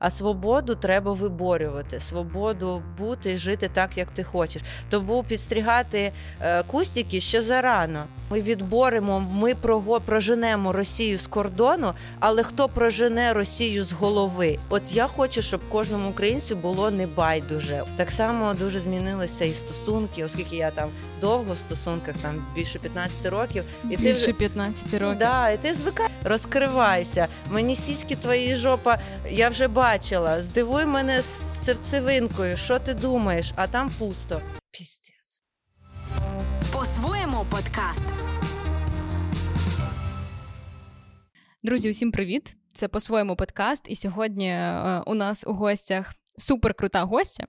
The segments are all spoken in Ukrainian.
А свободу треба виборювати, свободу бути і жити так, як ти хочеш. Тому підстрігати е, кустики ще зарано. Ми відборемо, ми проженемо Росію з кордону, але хто прожене Росію з голови? От я хочу, щоб кожному українцю було не байдуже. Так само дуже змінилися і стосунки, оскільки я там довго в стосунках, там більше 15 років, і більше ти вже 15 років. Да, і ти звикаєш, розкривайся. Мені сіськи твої жопа, я вже бачила. Здивуй мене з серцевинкою. Що ти думаєш? А там пусто. Піздець. По-своєму подкаст. Друзі, усім привіт! Це по-своєму подкаст. І сьогодні е, у нас у гостях супер крута гостя.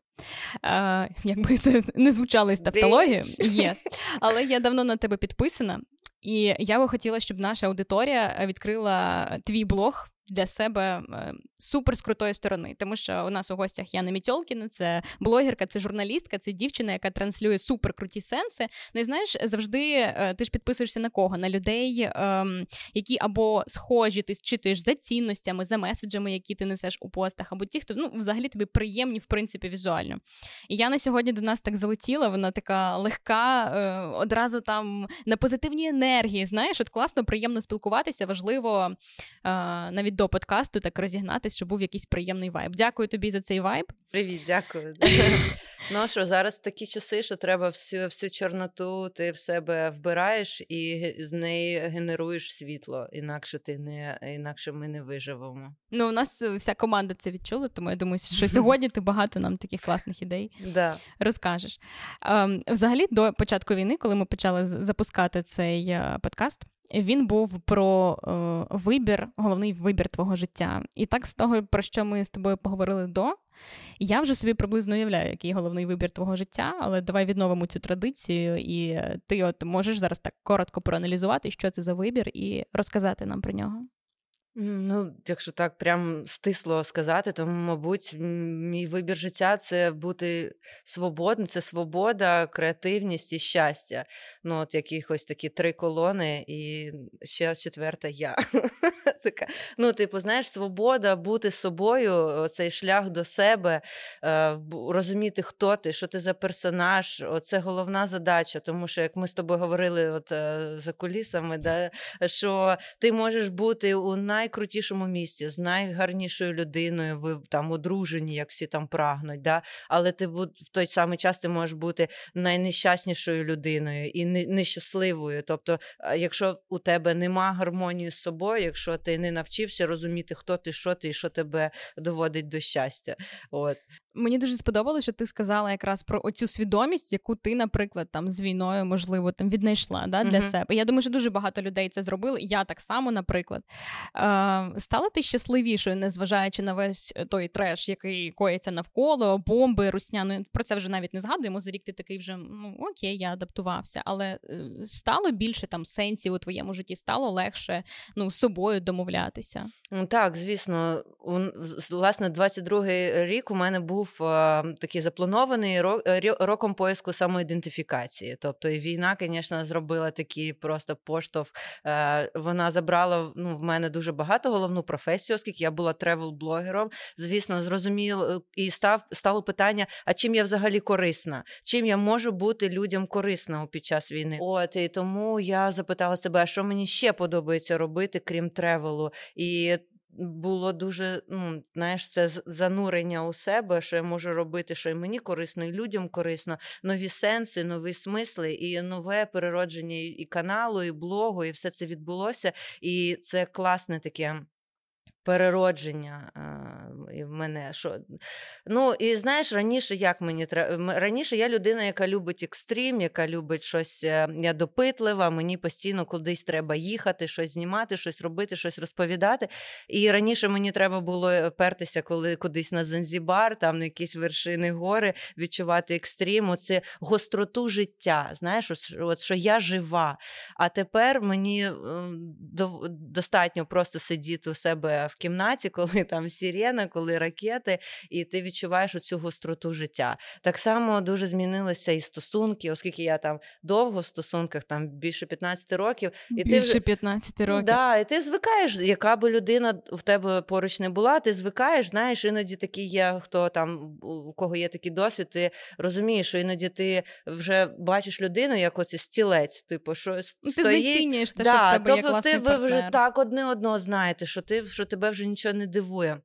Е, Якби це не звучало із тавтології, yes. але я давно на тебе підписана. І я би хотіла, щоб наша аудиторія відкрила твій блог для себе е, супер з крутої сторони, тому що у нас у гостях Яна Мітьолкіна, це блогерка, це журналістка, це дівчина, яка транслює супер круті сенси. Ну і знаєш, завжди е, ти ж підписуєшся на кого? На людей, ем, які або схожі, ти зчитуєш за цінностями, за меседжами, які ти несеш у постах, або ті, хто ну взагалі тобі приємні, в принципі, візуально. І Яна сьогодні до нас так залетіла, вона така легка, е, одразу там на позитивній енергії. Знаєш, от класно, приємно спілкуватися, важливо навіть до подкасту так розігнатись, щоб був якийсь приємний вайб. Дякую тобі за цей вайб. Привіт, дякую. Ну що зараз такі часи, що треба всю всю чорноту ти в себе вбираєш і з неї генеруєш світло. Інакше ти не інакше ми не виживемо. Ну у нас вся команда це відчула, тому я думаю, що сьогодні ти багато нам таких класних ідей да. розкажеш. Ем, Взагалі, до початку війни, коли ми почали запускати цей е, подкаст. Він був про е, вибір, головний вибір твого життя. І так з того, про що ми з тобою поговорили до, я вже собі приблизно уявляю, який головний вибір твого життя, але давай відновимо цю традицію, і ти от можеш зараз так коротко проаналізувати, що це за вибір, і розказати нам про нього. Ну, якщо так прям стисло сказати, то, мабуть, мій вибір життя це бути свободним, це свобода, креативність і щастя. Ну, от якихось такі три колони, і ще четверта я. така. Ну, типу, знаєш, свобода бути собою, цей шлях до себе, е, розуміти, хто ти, що ти за персонаж. Це головна задача, тому що як ми з тобою говорили, от е, за кулісами, да, що ти можеш бути у найкрутішому місці з найгарнішою людиною, ви там одружені, як всі там прагнуть. Да? Але ти в той самий час ти можеш бути найнещаснішою людиною і нещасливою. Тобто, якщо у тебе нема гармонії з собою, якщо ти не навчився розуміти, хто ти, що ти і що тебе доводить до щастя. От. Мені дуже сподобалося, що ти сказала якраз про оцю свідомість, яку ти, наприклад, там з війною, можливо, там віднайшла да, для uh-huh. себе. Я думаю, що дуже багато людей це зробили. Я так само, наприклад, Е, стала ти щасливішою, незважаючи на весь той треш, який коїться навколо, бомби, русняни. Про це вже навіть не згадуємо. За рік ти такий вже ну окей, я адаптувався, але е, стало більше там сенсів у твоєму житті, стало легше ну, з собою домовлятися. Так, звісно, власне, 22-й рік у мене був а, такий запланований роком поиску самоідентифікації. Тобто, і війна, звісно, зробила такий просто поштовх. А, вона забрала ну, в мене дуже багато головну професію, оскільки я була тревел-блогером. Звісно, зрозуміло, і став стало питання: а чим я взагалі корисна? Чим я можу бути людям корисна під час війни? От і тому я запитала себе, що мені ще подобається робити, крім тревелу. І було дуже, ну, знаєш, це занурення у себе, що я можу робити, що і мені корисно, і людям корисно, нові сенси, нові смисли, і нове переродження і каналу, і блогу, і все це відбулося. І це класне таке переродження і в мене що. Ну, і знаєш, раніше як мені треба. Раніше я людина, яка любить екстрім, яка любить щось, е, я допитлива, мені постійно кудись треба їхати, щось знімати, щось робити, щось розповідати. І раніше мені треба було пертися, коли кудись на Занзібар, там на якісь вершини гори, відчувати екстрім, оце гостроту життя. Знаєш, от, що я жива. А тепер мені ем, достатньо просто сидіти у себе в кімнаті, коли там сірена, коли ракети, і ти відчуваєш оцю гостроту життя. Так само дуже змінилися і стосунки, оскільки я там довго в стосунках, там більше 15 років, і більше ти 15 років. Да, і ти звикаєш, яка би людина в тебе поруч не була, ти звикаєш, знаєш, іноді такі є, хто там у кого є такий досвід, ти розумієш, що іноді ти вже бачиш людину, як оці стілець, типу, що Ну, Ти стоїть. знецінюєш те, Да, що в тебе є тобто класний ти ви вже так одне одного знаєте, що ти що тебе вже нічого не дивує.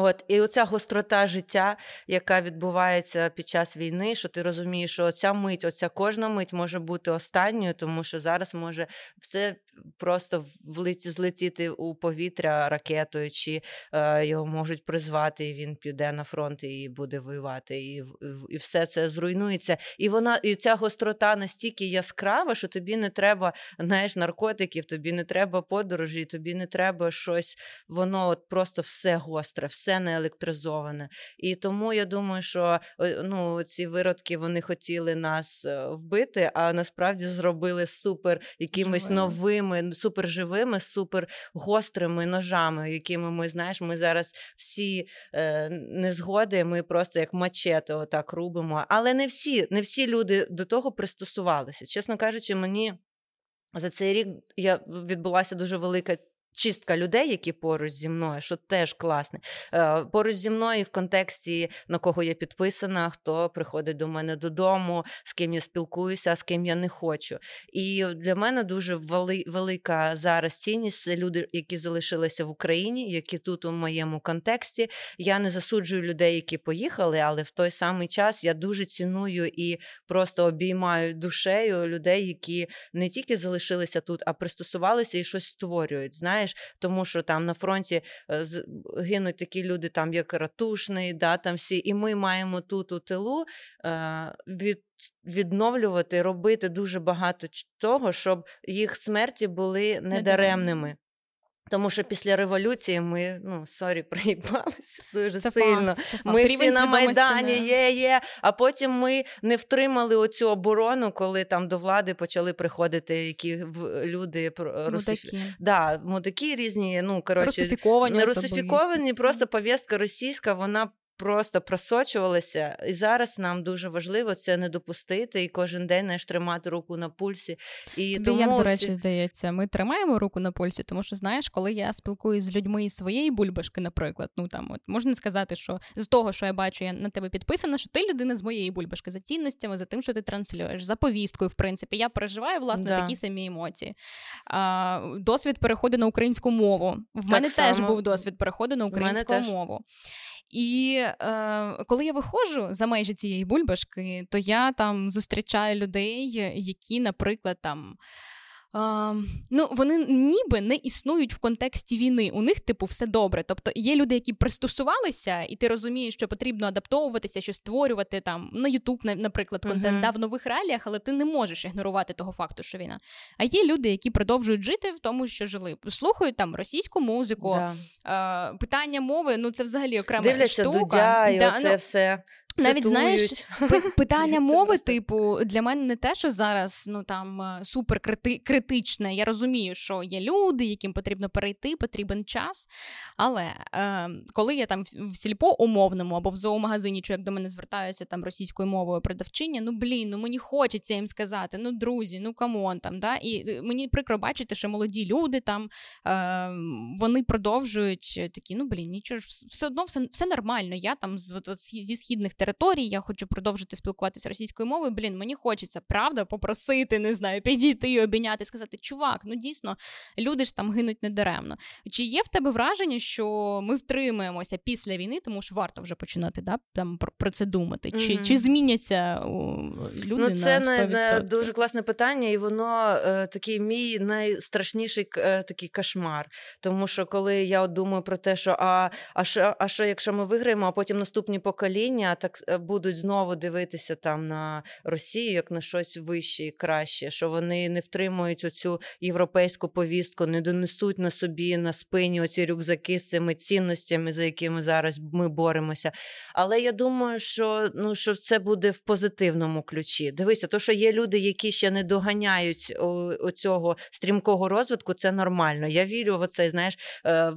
От, і оця гострота життя, яка відбувається під час війни, що ти розумієш, що оця мить, оця кожна мить може бути останньою, тому що зараз може все просто влеті, злетіти у повітря ракетою, чи е, його можуть призвати, і він піде на фронт і буде воювати, і, і все це зруйнується. І вона, і ця гострота настільки яскрава, що тобі не треба знаєш, наркотиків, тобі не треба подорожі, тобі не треба щось, воно от просто все гостре, все не електризоване. І тому я думаю, що е, ну, ці виродки вони хотіли нас е, вбити, а насправді зробили супер якимись Живими. новими, супер живими, супер гострими ножами, якими ми знаєш, ми зараз всі е, незгоди, ми просто як мачете отак рубимо. Але не всі, не всі люди до того пристосувалися. Чесно кажучи, мені за цей рік я відбулася дуже велика. Чистка людей, які поруч зі мною, що теж класне. Е, Поруч зі мною в контексті на кого я підписана, хто приходить до мене додому, з ким я спілкуюся, з ким я не хочу. І для мене дуже велика зараз цінність це люди, які залишилися в Україні, які тут у моєму контексті. Я не засуджую людей, які поїхали, але в той самий час я дуже ціную і просто обіймаю душею людей, які не тільки залишилися тут, а пристосувалися і щось створюють. Знаєш, тому що там на фронті е, гинуть такі люди, там як Ратушний, да, там всі, і ми маємо тут у тилу е, від. Відновлювати, робити дуже багато того, щоб їх смерті були недаремними. Тому що після революції ми, ну sorry, приїбалися дуже Це сильно. факт, це факт. Ми Рівень всі на Майдані є, є. А потім ми не втримали оцю оборону, коли там до влади почали приходити які люди про русифі... Мудаки. да, мудаки різні. Ну коротше, Русифіковані не русифіковані, просто повістка російська, вона. Просто просочувалася, і зараз нам дуже важливо це не допустити, і кожен день знаєш, тримати руку на пульсі. І Тобі тому як, до речі, здається, ми тримаємо руку на пульсі, тому що знаєш, коли я спілкуюсь з людьми із своєї бульбашки, наприклад, ну там от можна сказати, що з того, що я бачу, я на тебе підписана, що ти людина з моєї бульбашки за цінностями, за тим, що ти транслюєш, за повісткою, в принципі, я переживаю власне Да. такі самі емоції. А, досвід переходу на українську мову. В Так мене теж був досвід переходу на українську теж. І е, коли я виходжу за межі цієї бульбашки, то я там зустрічаю людей, які, наприклад, там. Ну, вони ніби не існують в контексті війни. У них, типу, все добре. Тобто є люди, які пристосувалися, і ти розумієш, що потрібно адаптовуватися, що створювати там на Ютуб, наприклад, контент Мгм. да, в нових реаліях, але ти не можеш ігнорувати того факту, що війна. А є люди, які продовжують жити в тому, що жили. Слухають там російську музику, Да. е, питання мови, ну це взагалі окрема Дивляться штука. Дудя і Да, оце ну, все. Навіть, знаєш, Питання мови, типу, для мене не те, що зараз ну там е, супер критичне. Я розумію, що є люди, яким потрібно перейти, потрібен час. Але е, коли я там в- сільпо умовному або в зоомагазині, чи як до мене звертаються там російською мовою продавчиня, ну блін, ну мені хочеться їм сказати, ну друзі, ну come on там. Да? І е, мені прикро бачити, що молоді люди там е, вони продовжують е, такі, ну блін, нічого ж, все одно все, все нормально. Я там з, от, зі східних територій, я хочу продовжити спілкуватися російською мовою. Блін, мені хочеться, правда, попросити, не знаю, підійти і обійняти, сказати, чувак, ну дійсно, люди ж там гинуть недаремно. Чи є в тебе враження, що ми втримаємося після війни, тому що варто вже починати да, там, про, це думати? Чи, Мгм. чи зміняться люди Ну, це на не, 100%? не дуже класне питання, і воно е, такий мій найстрашніший е, такий кошмар. Тому що коли я думаю про те, що а, а, що, а що, якщо ми виграємо, а потім наступні покоління так будуть знову дивитися там на Росію як на щось вище і краще, що вони не втримують оцю європейську повістку, не донесуть на собі на спині оці рюкзаки з цими цінностями, за якими зараз ми боремося. Але я думаю, що ну що це буде в позитивному ключі. Дивися, то що є люди, які ще не доганяють оцього стрімкого розвитку, це нормально. Я вірю в оцей, знаєш, е,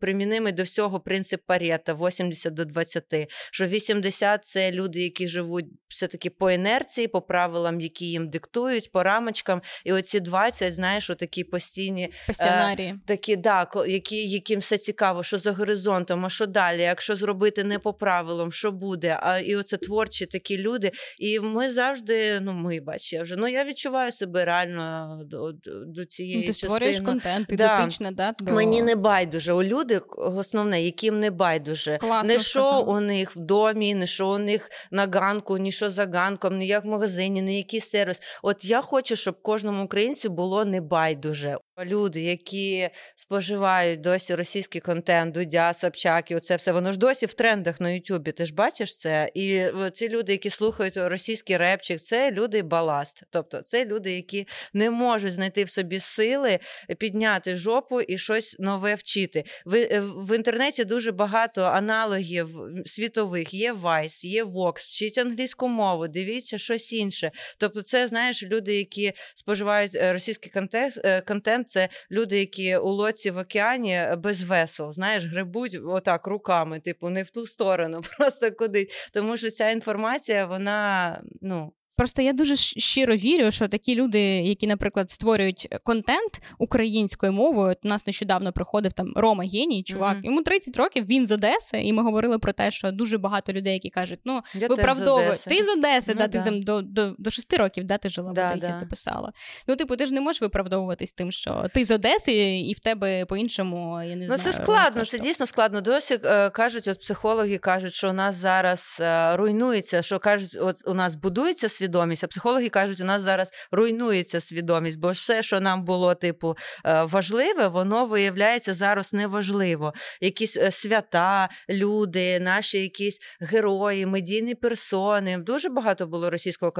примінимий до всього принцип Парета 80 до 20, що 80 – це люди, які живуть все-таки по інерції, по правилам, які їм диктують, по рамочкам. І оці 20, знаєш, такі постійні е, такі, да, які, яким все цікаво, що за горизонтом, а що далі, якщо зробити не по правилам, що буде? А і оце творчі такі люди. І ми завжди, ну ми бач, я вже ну я відчуваю себе реально до, до, до цієї ну, ти створюєш контент, ти да. дотична, да? До... Мені не байдуже. У люди основне, яким не байдуже. Класно не що у них в домі, не що у них на ганку, ні що за ганком, ні як в магазині, ні який сервіс. От я хочу, щоб кожному українцю було не байдуже. Люди, які споживають досі російський контент, Дудя, Собчак і оце все, воно ж досі в трендах на Ютубі. Ти ж бачиш це? І ці люди, які слухають російський репчик, це люди баласт. Тобто це люди, які не можуть знайти в собі сили підняти жопу і щось нове вчити. В, е, в інтернеті дуже багато аналогів світових. Є Vice, є Vox, вчіть англійську мову, дивіться щось інше. Тобто, це знаєш люди, які споживають е, російський контент. Е, контент це люди, які у лоці в океані е, без весел, знаєш, грибуть отак руками, типу, не в ту сторону, просто кудись. Тому що ця інформація, вона ну. Просто я дуже щиро вірю, що такі люди, які, наприклад, створюють контент українською мовою. У нас нещодавно приходив там Рома Геній, чувак. Mm-hmm. Йому 30 років, він з Одеси, і ми говорили про те, що дуже багато людей, які кажуть, ну я виправдовують. Ти з Одеси, ну, да, да. ти там до до, до 6 років да, ти жила да, в Одесі, ти писала. Ну, типу, ти ж не можеш виправдовуватись тим, що ти з Одеси, і в тебе по-іншому я не ну, знаю. це складно, це дійсно складно. Досі е, кажуть, от психологи кажуть, що у нас зараз е, руйнується, що кажуть, от у нас будується свідомість, а психологи кажуть, у нас зараз руйнується свідомість, бо все, що нам було типу е, важливе, воно виявляється зараз неважливо. Якісь е, свята, люди, наші якісь герої, медійні персони. Дуже багато було російського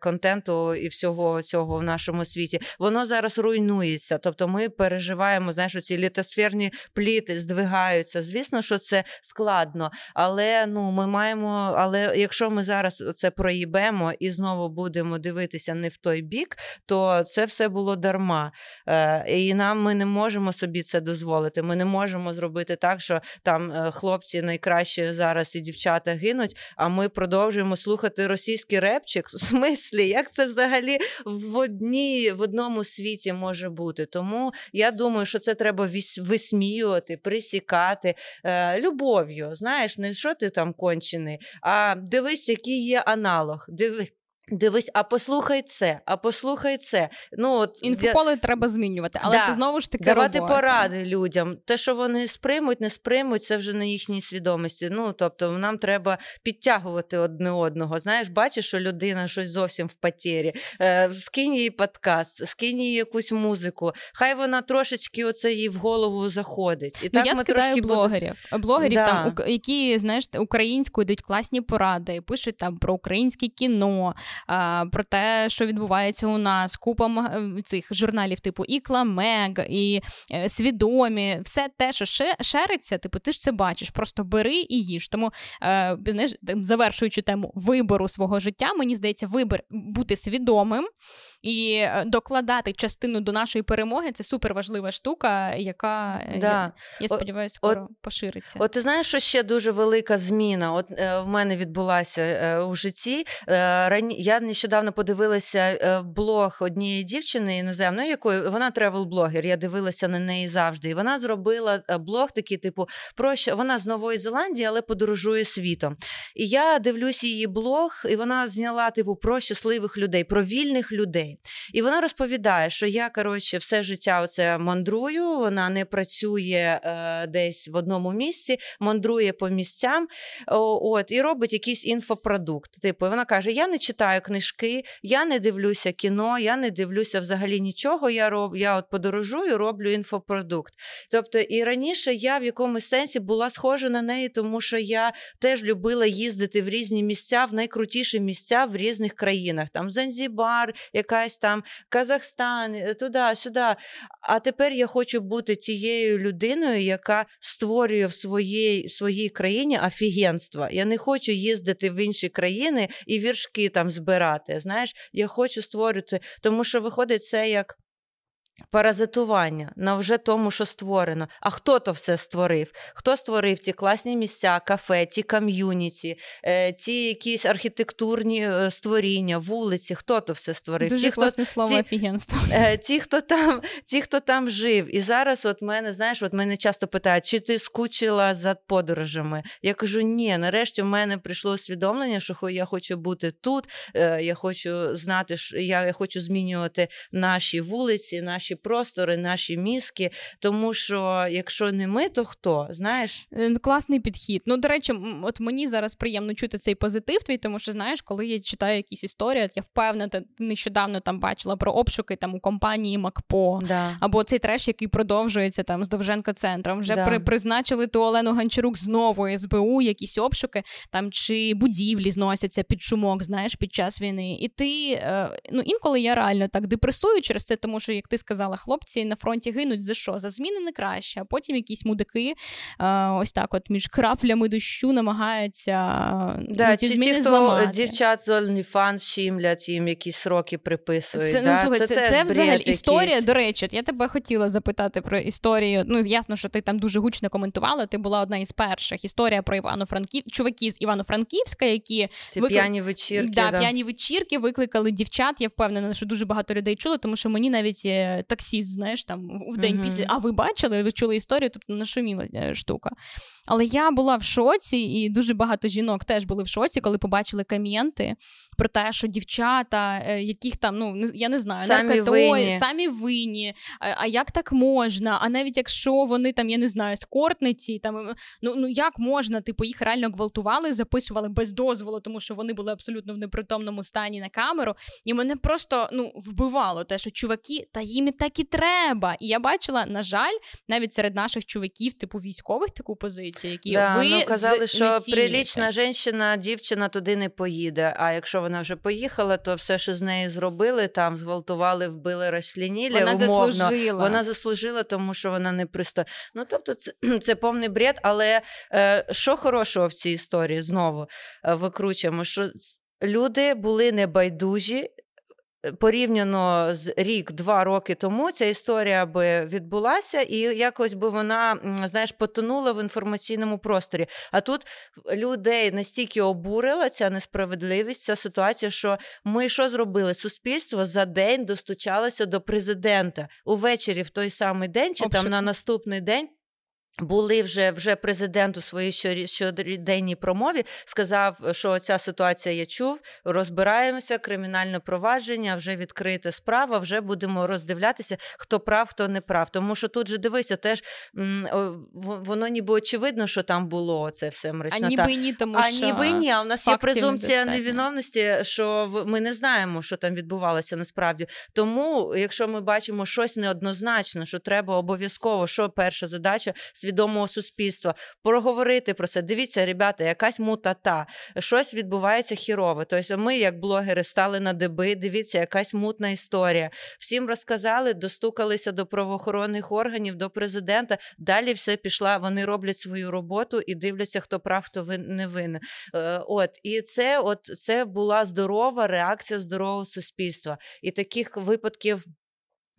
контенту і всього цього в нашому світі. Воно зараз руйнується. Тобто ми переживаємо, знаєш, ці літосферні пліти здвигаються. Звісно, що це складно, але ну ми маємо. Але якщо ми зараз це проїбемо і знову будемо дивитися не в той бік, то це все було дарма. Е, і нам ми не можемо собі це дозволити. Ми не можемо зробити так, що там е, хлопці найкраще зараз і дівчата гинуть, а ми продовжуємо слухати російський репчик. В смислі, як це взагалі в одній, в одному світі може бути? Тому я думаю, що це треба висміювати, присікати е, любов'ю. Знаєш, не що ти там кончений, а дивись, який є аналог. Дивись. Дивись, а послухай це, а послухай це. Ну от інфополе я... треба змінювати, але да. це знову ж таки давати робота. поради людям. Те, що вони сприймуть, не сприймуть, це вже на їхній свідомості. Ну тобто, нам треба підтягувати одне одного. Знаєш, бачиш, що людина щось зовсім в патері. Е, скинь їй подкаст, скинь їй якусь музику. Хай вона трошечки оце їй в голову заходить. І ну, так я ми скидаю трошки блогерів, буде... блогерів да. там, які знаєш українською дають класні поради, пишуть там про українське кіно про те, що відбувається у нас, купа цих журналів, типу Ікла Мег і е, свідомі, все те, що шериться, типу, ти ж це бачиш, просто бери і їж. Тому е, знаєш, завершуючи тему вибору свого життя, мені здається, вибір бути свідомим. І е, докладати частину до нашої перемоги це супер важлива штука, яка да. я, я сподіваюся, скоро от, пошириться. От ти знаєш, що ще дуже велика зміна. От е, в мене відбулася е, у житті. Е, рані... Я нещодавно подивилася е, блог однієї дівчини іноземної, якої вона тревел-блогер. Я дивилася на неї завжди. І вона зробила е, блог такий, типу, про що вона з Нової Зеландії, але подорожує світом. І я дивлюся її блог, і вона зняла типу про щасливих людей, про вільних людей. І вона розповідає, що я коротше все життя оце мандрую, вона не працює е, десь в одному місці, мандрує по місцям, от і робить якийсь інфопродукт. Типу, вона каже: Я не читаю читаю книжки, я не дивлюся кіно, я не дивлюся взагалі нічого. Я роб, я от подорожую, роблю інфопродукт. Тобто, і раніше я в якомусь сенсі була схожа на неї, тому що я теж любила їздити в різні місця, в найкрутіші місця в різних країнах. Там Занзібар, якась там Казахстан, е, туди, сюди. А тепер я хочу бути тією людиною, яка створює в своїй в своїй країні офігенство. Я не хочу їздити в інші країни і віршки там збирати. Знаєш, я хочу створювати, тому що виходить це як. Паразитування на вже тому, що створено. А хто то все створив? Хто створив ті класні місця, кафе, ті ком'юніті, е, ті якісь архітектурні е, створіння, вулиці? Хто то все створив? Дуже ті, класне хто, слово ті, офігенство. Е, ті, хто там, ті, хто там жив. І зараз, от мене, знаєш, от мене часто питають, чи ти скучила за подорожами? Я кажу, ні, нарешті в мене прийшло усвідомлення, що я хочу бути тут, е, я хочу знати, що я, я хочу змінювати наші вулиці, наші простори, наші мізки. Тому що якщо не ми, то хто? Знаєш? Е, класний підхід. Ну, до речі, от мені зараз приємно чути цей позитив твій, тому що знаєш, коли я читаю якісь історії, от я впевнена, ти нещодавно там бачила про обшуки там у компанії Макпо, да. або цей треш, який продовжується там з Довженко центром. Вже Да. при, призначили ту Олену Гончарук знову СБУ, якісь обшуки там чи будівлі зносяться під шумок, знаєш, під час війни. І ти е, ну інколи я реально так депресую через це, тому що, як ти сказала, хлопці на фронті гинуть за що? За зміни не краще, а потім якісь мудики е, ось так, от між краплями дощу намагаються Да, ну, ті чи зміни ті, хто зламати. дівчат з OnlyFans щімлять, їм якісь сроки приписують. Це, да? ну, слухай, це, теж це бред взагалі історія. якийсь. До речі, я тебе хотіла запитати про історію. Ну ясно, що ти там дуже гучно коментувала. Ти була одна із перших. Історія про Івано-Франків, чуваки з Івано-Франківська, які Ці викли- п'яні вечірки. да, да. п'яні вечірки викликали дівчат. Я впевнена, що дуже багато людей чули, тому що мені навіть е, таксіст, знаєш, там в день Мгм. після. А ви бачили? Ви чули історію? Тобто нашуміла е, штука. Але я була в шоці, і дуже багато жінок теж були в шоці, коли побачили кам'єнти про те, що дівчата, е, яких там, ну я не знаю, Самі наркотої, винні. самі винні. А, а як так можна? А навіть якщо вони там, я не знаю, скортниці, там ну ну як можна? Типу, їх реально гвалтували, записували без дозволу, тому що вони були абсолютно в непритомному стані на камеру. І мене просто ну вбивало те, що чуваки, та їм і так і треба. І я бачила, на жаль, навіть серед наших чуваків, типу військових, таку позицію, які Да, ви ну, казали, з- що прилічна жінка, дівчина туди не поїде. А якщо вона вже поїхала, то все, що з нею зробили, там зґвалтували, вбили, розчленіли, Вона умовно. заслужила. Вона заслужила, тому що вона не присто. Ну тобто, це, це повний бред. Але е, що хорошого в цій історії знову е, викручуємо, що люди були небайдужі. Е, Порівняно з рік-два роки тому ця історія би відбулася, і якось би вона знаєш потонула в інформаційному просторі. А тут людей настільки обурила ця несправедливість, ця ситуація, що ми що зробили? Суспільство за день достучалося до президента увечері в той самий день, чи Обшук. там на наступний день. Були вже вже президент у своїй щоденній промові сказав, що ця ситуація я чув, розбираємося, кримінальне провадження, вже відкрита справа, вже будемо роздивлятися, хто прав, хто не прав. Тому що тут же дивися, теж в- воно ніби очевидно, що там було це все А мрачнота. ніби ні, тому А що ніби ні, а у нас є презумпція недостатньо. невиновності, що в- ми не знаємо, що там відбувалося насправді. Тому, якщо ми бачимо щось неоднозначно, що треба обов'язково, що перша задача свідомого суспільства проговорити про це. Дивіться, ребята, якась мутата, щось відбувається хірове. Тобто, ми, як блогери, стали на деби. Дивіться, якась мутна історія. Всім розказали, достукалися до правоохоронних органів, до президента. Далі все пішла. Вони роблять свою роботу і дивляться, хто прав, хто не винен. Е, От і це, от це була здорова реакція здорового суспільства. І таких випадків.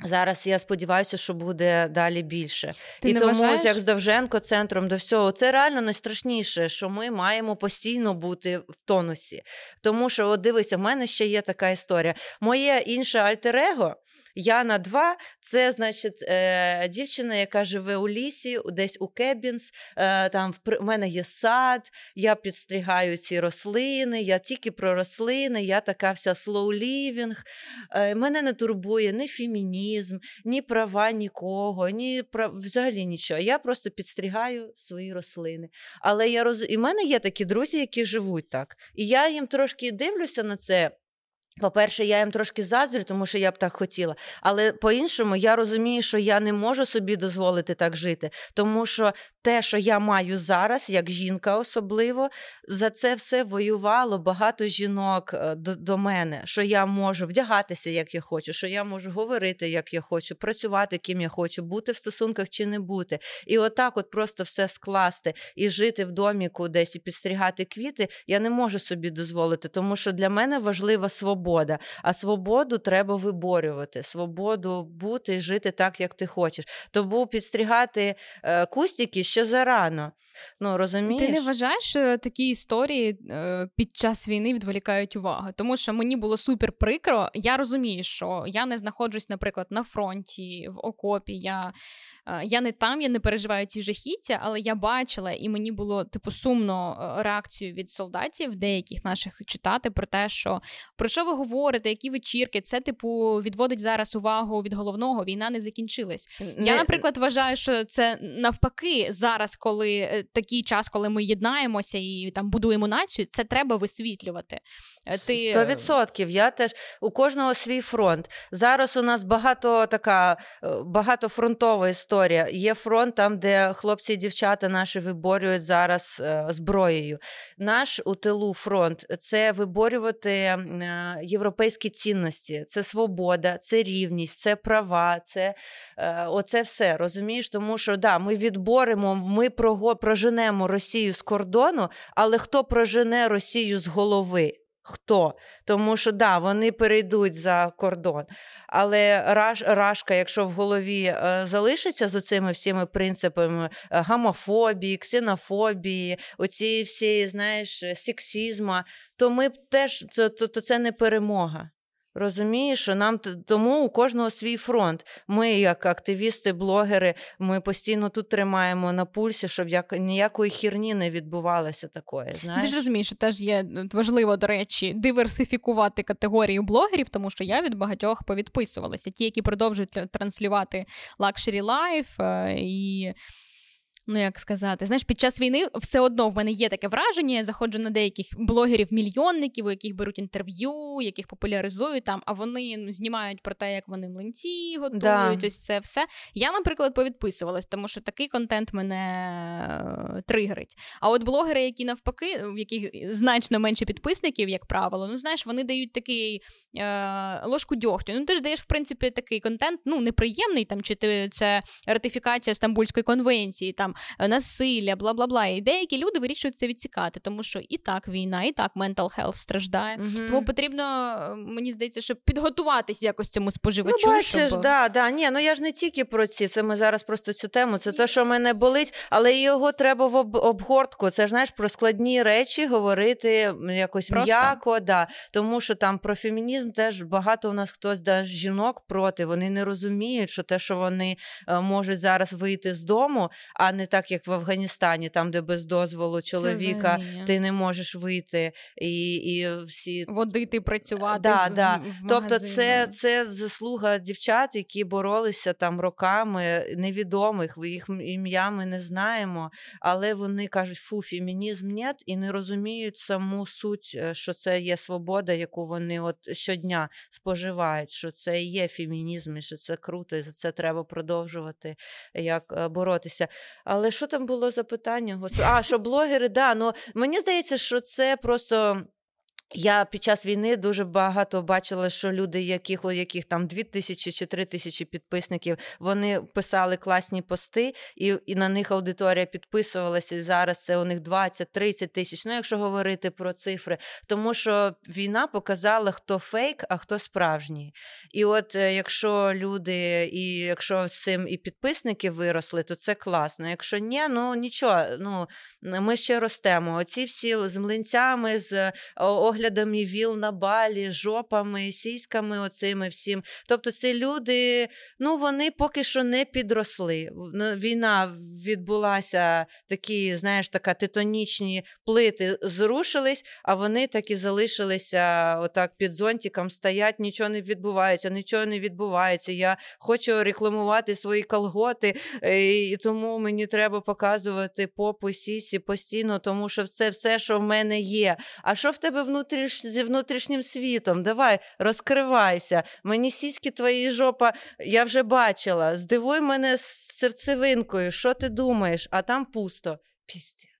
Зараз я сподіваюся, що буде далі більше. Ти і не тому, вважаєш? як з Довженко, центром до всього, це реально найстрашніше, що ми маємо постійно бути в тонусі. Тому що, от дивися, в мене ще є така історія. Моє інше альтер-его, Яна 2, це значить е, дівчина, яка живе у лісі, десь у Кебінс. Е, там в мене є сад, я підстригаю ці рослини, я тільки про рослини, я така вся slow living. Е, мене не турбує ні фемінізм, ні права нікого, ні прав... взагалі нічого. Я просто підстригаю свої рослини. Але я роз... І в мене є такі друзі, які живуть так. І я їм трошки дивлюся на це. По-перше, я їм трошки заздрю, тому що я б так хотіла. Але по-іншому, я розумію, що я не можу собі дозволити так жити, тому що те, що я маю зараз, як жінка особливо, за це все воювало багато жінок е, до, до мене, що я можу вдягатися, як я хочу, що я можу говорити, як я хочу, працювати, ким я хочу, бути в стосунках чи не бути. І отак, от просто все скласти і жити в доміку десь і підстрігати квіти, я не можу собі дозволити, тому що для мене важлива свобода. А свободу треба виборювати, свободу бути і жити так, як ти хочеш. Тому підстрігати е, кустики ще зарано. Ну, розумієш? Ти не вважаєш, що такі історії е, під час війни відволікають увагу? Тому що мені було супер прикро. Я розумію, що я не знаходжусь, наприклад, на фронті, в окопі. Я я не там, я не переживаю ці жахіття, але я бачила, і мені було типу сумно е, реакцію від солдатів, деяких наших читати про те, що про що ви говорите, які вечірки, це типу відводить зараз увагу від головного. Війна не закінчилась. Не... Я, наприклад, вважаю, що це навпаки зараз, коли е, такий час, коли ми єднаємося і там будуємо націю, це треба висвітлювати. Е, сто відсотків. Я теж у кожного свій фронт. Зараз у нас багато така багатофронтова історія історія. Є фронт там, де хлопці і дівчата наші виборюють зараз е, зброєю. Наш у тилу фронт це виборювати е, європейські цінності, це свобода, це рівність, це права, це е, оце все. Розумієш? Тому що да, ми відборемо, ми проженемо Росію з кордону, але хто прожене Росію з голови? Хто? Тому що да, вони перейдуть за кордон. Але раш, Рашка, якщо в голові е, залишиться з цими всіми принципами е, гомофобії, ксенофобії, оцієї всієї, знаєш, сексізма, то ми теж це, то, то це не перемога. Розумієш, що нам тому у кожного свій фронт. Ми, як активісти, блогери, ми постійно тут тримаємо на пульсі, щоб як ніякої хірні не відбувалося такої. Знаєш? Ти ж розумієш, що теж є важливо, до речі, диверсифікувати категорію блогерів, тому що я від багатьох повідписувалася. Ті, які продовжують транслювати luxury life і ну як сказати, знаєш, під час війни все одно в мене є таке враження. Я заходжу на деяких блогерів-мільйонників, у яких беруть інтерв'ю, яких популяризують там, а вони ну, знімають про те, як вони млинці готують. Да. Ось це все. Я, наприклад, повідписувалась, тому що такий контент мене е, тригерить. А от блогери, які навпаки, в яких значно менше підписників, як правило, ну знаєш, вони дають такий е, ложку дьогтю. Ну ти ж даєш, в принципі, такий контент, ну неприємний там, чи ти це ратифікація Стамбульської конвенції, там насилля, бла бла бла. І деякі люди вирішують це відсікати, тому що і так війна, і так mental health страждає. mm Тому потрібно, е, мені здається, щоб підготуватись якось цьому споживачу. Ну, бачиш, щоб... да, да. Ні, ну я ж не тільки про ці. Це ми зараз просто цю тему. Це те, що мене болить, але його треба в обгортку. Це ж знаєш про складні речі говорити якось просто. м'яко. Да. Тому що там про фемінізм теж багато у нас хтось да, жінок проти. Вони не розуміють, що те, що вони е, можуть зараз вийти з дому, а не так, як в Афганістані, там, де без дозволу чоловіка ти не можеш вийти і і всі водити, працювати. Да, в, да. В тобто, це це заслуга дівчат, які боролися там роками невідомих, їх ім'я ми не знаємо, але вони кажуть, фу, фемінізм нет, і не розуміють саму суть, е, що це є свобода, яку вони от щодня споживають, що це є фемінізм, і що це круто, і за це треба продовжувати як е, боротися. Але що там було за питання? А, що блогери, да, ну мені здається, що це просто я під час війни дуже багато бачила, що люди, яких у яких там дві тисячі чи три тисячі підписників, вони писали класні пости, і і на них аудиторія підписувалася. І зараз це у них 20-30 тисяч. Ну, якщо говорити про цифри, тому що війна показала, хто фейк, а хто справжній. І от е, якщо люди, і якщо з цим і підписники виросли, то це класно. Якщо ні, ну нічого, ну ми ще ростемо. Оці всі з млинцями, з оглядом оглядами віл на балі, жопами, сіськами, оцими всім. Тобто, це люди, ну вони поки що не підросли. Війна відбулася, такі, знаєш, така титанічні плити зрушились, а вони так і залишилися отак під зонтиком, стоять, нічого не відбувається, нічого не відбувається. Я хочу рекламувати свої колготи, е, і тому мені треба показувати попу сісі постійно, тому що це все, що в мене є. А що в тебе внутрі? Внутріш... зі внутрішнім світом. Давай, розкривайся. Мені сіськи твої жопа, я вже бачила. Здивуй мене з серцевинкою, що ти думаєш, а там пусто. Піздець.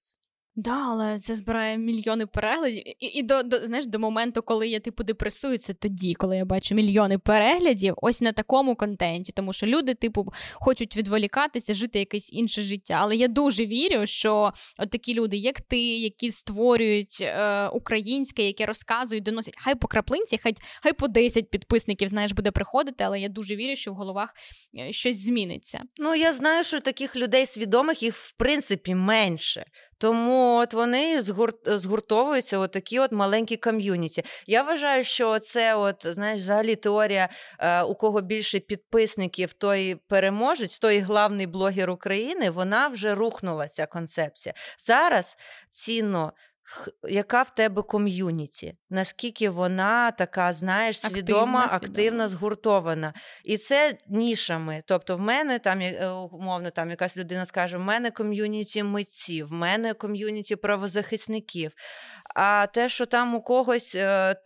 Да, але це збирає мільйони переглядів. І і до, до знаєш, до моменту, коли я типу депресую, це тоді, коли я бачу мільйони переглядів, ось на такому контенті, тому що люди, типу, хочуть відволікатися, жити якесь інше життя. Але я дуже вірю, що от такі люди, як ти, які створюють е, українське, які розказують, доносять, хай по краплинці, хай хай по 10 підписників, знаєш, буде приходити, але я дуже вірю, що в головах е, щось зміниться. Ну я знаю, що таких людей свідомих їх в принципі менше. Тому от вони згурт, згуртовуються от такі от маленькі ком'юніті. Я вважаю, що це от знаєш, взагалі теорія, е, у кого більше підписників, той переможець, той главний блогер України. Вона вже рухнула ця концепція. Зараз цінно яка в тебе ком'юніті, наскільки вона така, знаєш, свідома, активна, активна, згуртована. І це нішами. Тобто, в мене там е, умовно там якась людина скаже: в мене ком'юніті митців, в мене ком'юніті правозахисників. А те, що там у когось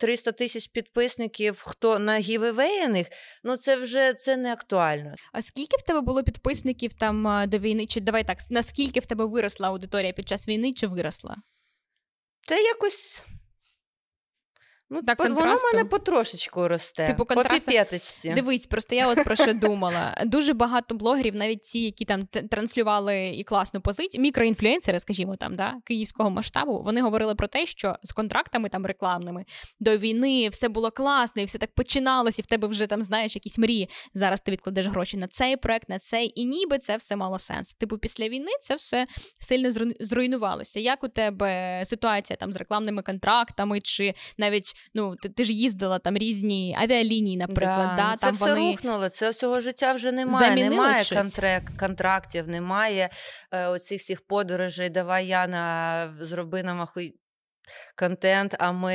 300 е, тисяч підписників, хто на гівевеєних, ну це вже це не актуально. А скільки в тебе було підписників там е, до війни? Чи давай так, наскільки в тебе виросла аудиторія під час війни, чи виросла? Та якось. Ну, так, Воно в мене потрошечку росте. Типу, по піпеточці. Дивись, просто я от про що думала. Дуже багато блогерів, навіть ті, які там транслювали і класну позицію, мікроінфлюенсери, скажімо, там, да, київського масштабу, вони говорили про те, що з контрактами там рекламними до війни все було класно, і все так починалось, і в тебе вже там знаєш якісь мрії. Зараз ти відкладеш гроші на цей проект, на цей, і ніби це все мало сенс. Типу, після війни це все сильно зруйнувалося. Як у тебе ситуація там з рекламними контрактами, чи навіть ну ти, ти ж їздила там різні авіалінії, наприклад. Да, да Це там все вони... рухнуло, це всього життя вже немає. Немає контракт, контрактів, немає е, оцих всіх подорожей. Давай я на зроби нам ахуй контент, а ми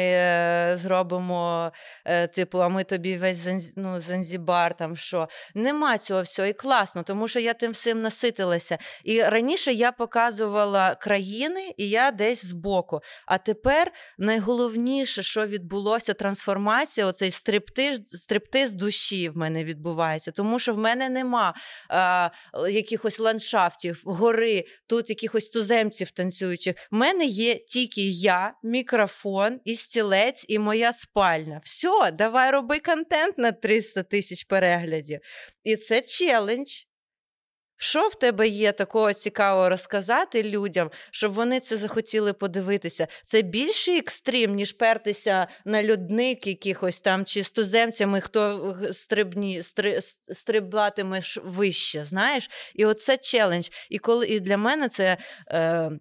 зробимо, е, типу, а ми тобі весь ну, Занзібар, там що. Нема цього всього і класно, тому що я тим всім наситилася. І раніше я показувала країни, і я десь збоку. А тепер найголовніше, що відбулося, трансформація, оцей стриптиз, стриптиз душі в мене відбувається, тому що в мене нема а, якихось ландшафтів, гори, тут якихось туземців танцюючих. В мене є тільки я мікрофон, і стілець, і моя спальня. Все, давай роби контент на 300 тисяч переглядів. І це челендж. Що в тебе є такого цікавого розказати людям, щоб вони це захотіли подивитися? Це більший екстрім, ніж пертися на людник якихось там чи з хто стрибні, стри, стрибатиме вище, знаєш? І оце челендж. І коли і для мене це. Е,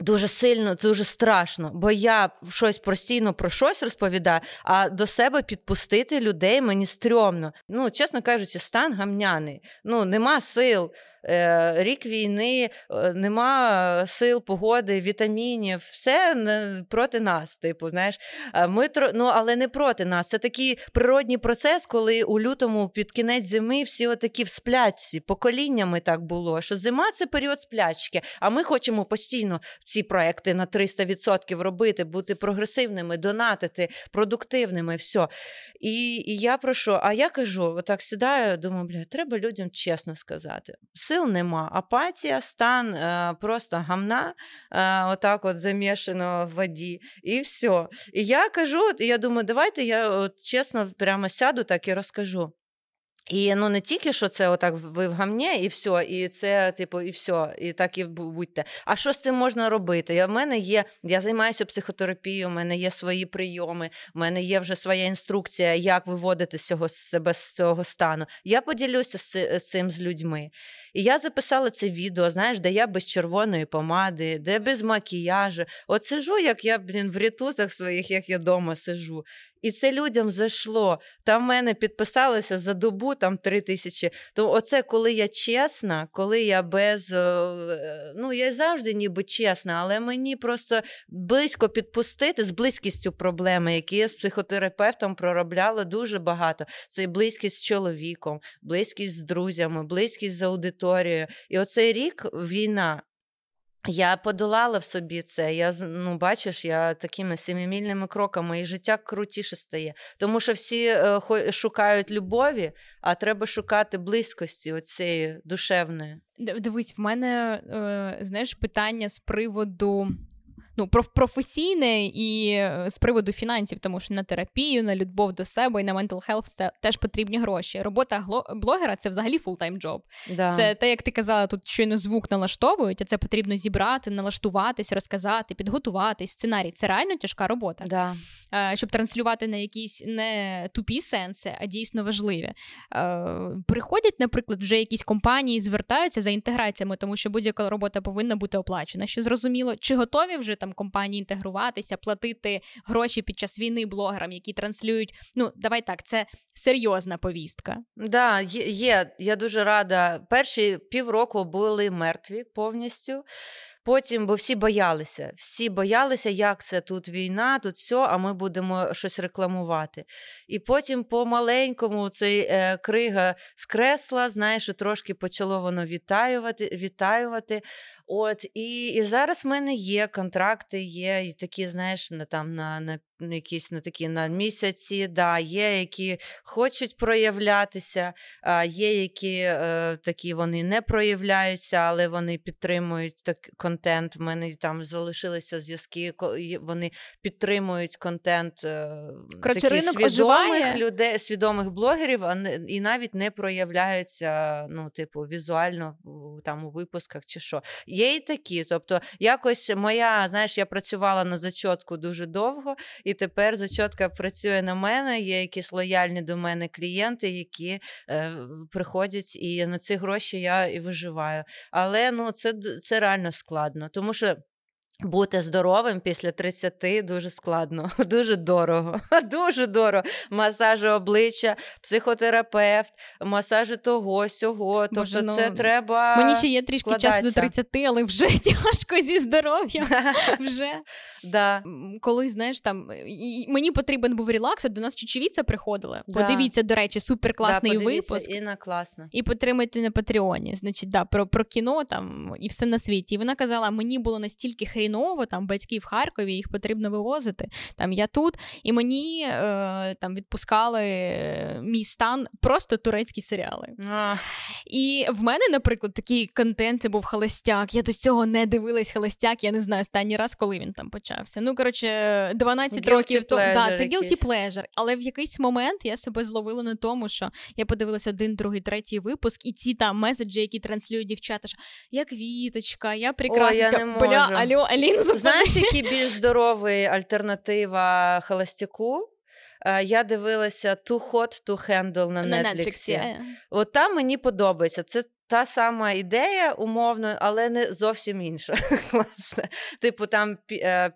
Дуже сильно, дуже страшно, бо я щось постійно про щось розповідаю, а до себе підпустити людей мені стрьомно. Ну, чесно кажучи, стан гамняний. Ну, нема сил. Е, рік війни, е, нема сил, погоди, вітамінів, все проти нас. Типу, знаєш, ми ну, але не проти нас. Це такий природній процес, коли у лютому під кінець зими всі отакі в сплячці, поколіннями так було. Що зима це період сплячки, а ми хочемо постійно ці проекти на 300% робити, бути прогресивними, донатити, продуктивними. все. І і я прошу, а я кажу: отак сідаю, думаю, бля, треба людям чесно сказати сил нема. Апатія, стан е, просто гамна, е, отак от замішано в воді, і все. І я кажу, я думаю, давайте я от, чесно прямо сяду так і розкажу. І ну не тільки що це отак ви в гамні, і все, і це, типу, і все, і так і будьте. А що з цим можна робити? Я в мене є, я займаюся психотерапією, у мене є свої прийоми, у мене є вже своя інструкція, як виводити з цього себе з цього стану. Я поділюся з цим з людьми. І я записала це відео, знаєш, де я без червоної помади, де без макіяжу. От сижу, як я, блін, в рітузах своїх, як я вдома сижу. І це людям зайшло. Там в мене підписалося за добу там три тисячі. То оце коли я чесна, коли я без. Е, ну, я завжди ніби чесна, але мені просто близько підпустити з близькістю проблеми, які я з психотерапевтом проробляла дуже багато. Це близькість з чоловіком, близькість з друзями, близькість з аудиторією. І оцей рік війна. Я подолала в собі це. Я ну, бачиш, я такими семимільними кроками і життя крутіше стає. Тому що всі е, шукають любові, а треба шукати близькості оцієї душевної. Дивись, в мене е, знаєш питання з приводу ну, професійне і е, з приводу фінансів, тому що на терапію, на любов до себе і на mental health це теж потрібні гроші. Робота блогера це взагалі full-time job. Да. Це те, як ти казала, тут щойно звук налаштовують, а це потрібно зібрати, налаштуватись, розказати, підготуватись. Сценарій це реально тяжка робота. Да. Щоб транслювати на якісь не тупі сенси, а дійсно важливі. Приходять, наприклад, вже якісь компанії звертаються за інтеграціями, тому що будь-яка робота повинна бути оплачена. Що зрозуміло, чи готові вже там там компанії інтегруватися, платити гроші під час війни блогерам, які транслюють. Ну, давай так, це серйозна повістка. Да, є. Я дуже рада. Перші півроку були мертві повністю. Потім, бо всі боялися, всі боялися, як це тут війна, тут все, а ми будемо щось рекламувати. І потім по-маленькому цей е, крига скресла, знаєш, і трошки почало воно вітаювати. вітаювати. От, І і зараз в мене є контракти, є і такі, знаєш, на там на, на якісь на такі на місяці, да, є, які хочуть проявлятися, а є, які е, такі вони не проявляються, але вони підтримують так, контент. У мене там залишилися зв'язки, вони підтримують контент е, Короче, таких свідомих оживає. людей, свідомих блогерів, а не, і навіть не проявляються, ну, типу, візуально там у випусках чи що. Є і такі. Тобто, якось моя, знаєш, я працювала на зачотку дуже довго. І тепер зачотка працює на мене. Є якісь лояльні до мене клієнти, які е, приходять, і на ці гроші я і виживаю. Але ну це це реально складно, тому що бути здоровим після 30 дуже складно, дуже дорого. Дуже дорого. Масажі обличчя, психотерапевт, масажі того, сього. Тобто Боже, ну, це треба. Мені ще є трішки часу до 30, але вже тяжко зі здоров'ям. Вже. Да. Коли, знаєш, там мені потрібен був релакс, до нас чечевіця приходила. Да. Подивіться, до речі, суперкласний да, випуск. І на класно. І підтримайте на Патреоні. Значить, да, про про кіно там і все на світі. І вона казала, мені було настільки хрі хріново, там батьки в Харкові, їх потрібно вивозити. Там я тут, і мені е, там відпускали е, мій стан просто турецькі серіали. А. І в мене, наприклад, такий контент це був холостяк. Я до цього не дивилась холостяк. Я не знаю останній раз, коли він там почався. Ну, коротше, 12 guilty років тому. Да, це guilty pleasure. Але в якийсь момент я себе зловила на тому, що я подивилася один, другий, третій випуск, і ці там меседжі, які транслюють дівчата, що я квіточка, я прекрасна. Бля, алло, Алін, Знаєш, який більш здоровий альтернатива холостяку? Е, я дивилася Too Hot to Handle на, на Netflix. Е. От там мені подобається. Це та сама ідея, умовно, але не зовсім інша. Типу, там е,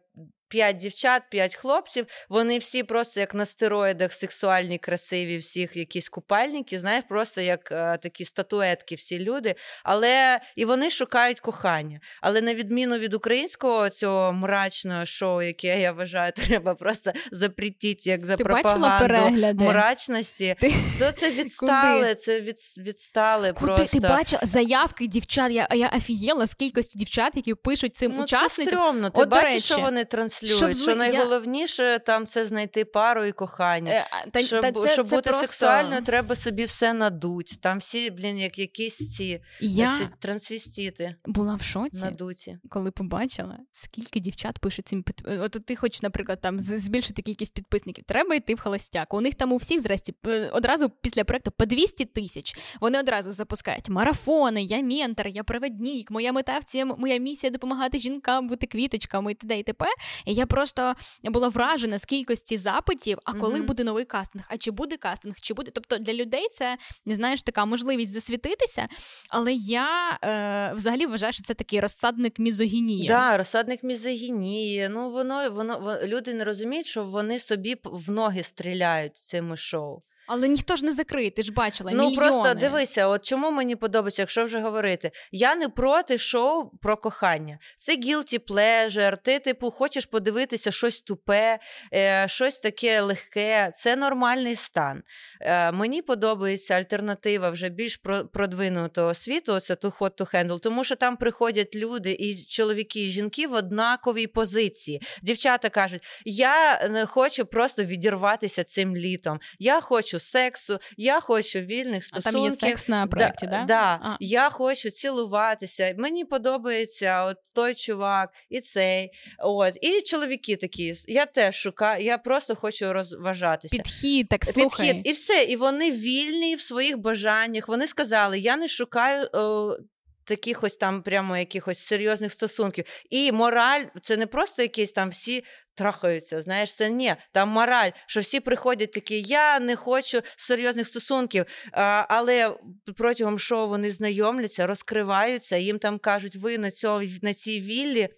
п'ять дівчат, п'ять хлопців. Вони всі просто як на стероїдах, сексуальні, красиві, всіх якісь купальники, знаєш, просто як е, такі статуетки, всі люди. Але і вони шукають кохання. Але на відміну від українського цього мрачного шоу, яке я вважаю, треба просто запретіть, як за Ти пропаганду мрачності, Ти... то це відстали, це від, відстали Куди? просто. Ти бачила заявки дівчат. Я я офігела з кількості дівчат, які пишуть цим ну, учасницям. Це стрьомно. Ти От, бачиш, що вони транслюють транслюють. Щоб, що найголовніше я... там це знайти пару і кохання. Е, та, щоб та це, щоб це бути просто... сексуальною, треба собі все надуть. Там всі, блін, як якісь ці я трансвістіти. Була в шоці, надуті. коли побачила, скільки дівчат пишуть цим під... От ти хочеш, наприклад, там збільшити кількість підписників. Треба йти в холостяк. У них там у всіх зрасті одразу після проекту по 200 тисяч. Вони одразу запускають марафони, я ментор, я проведник, моя мета в цьому, моя місія допомагати жінкам бути квіточками і т.д. і т.п. І я просто була вражена з кількості запитів. А коли mm-hmm. буде новий кастинг? А чи буде кастинг? Чи буде? Тобто для людей це не знаєш така можливість засвітитися. Але я е, взагалі вважаю, що це такий розсадник мізогінії. Да, розсадник мізогінії. Ну воно воно люди не розуміють, що вони собі в ноги стріляють цими шоу. Але ніхто ж не закрий, ти ж бачила. Ну мільйони. просто дивися, от чому мені подобається, якщо вже говорити. Я не проти шоу про кохання. Це guilty pleasure, Ти, типу, хочеш подивитися щось тупе, е, щось таке легке. Це нормальний стан. Е, Мені подобається альтернатива вже більш продвинутого світу. Це to hot to handle, тому що там приходять люди, і чоловіки, і жінки в однаковій позиції. Дівчата кажуть: я не хочу просто відірватися цим літом. Я хочу сексу, я хочу вільних стосунків. А там є секс на проєкті, да? да? да. Я хочу цілуватися. Мені подобається от той чувак і цей. От. І чоловіки такі. Я теж шукаю, я просто хочу розважатися. Підхід, так слухай. Підхід. І все. І вони вільні в своїх бажаннях. Вони сказали: я не шукаю. О, Таких ось там прямо якихось серйозних стосунків. І мораль це не просто якісь там всі трахаються. Знаєш, це ні, там мораль, що всі приходять такі, я не хочу серйозних стосунків. А, Але протягом шоу вони знайомляться, розкриваються, їм там кажуть, ви на цьому на цій віллі.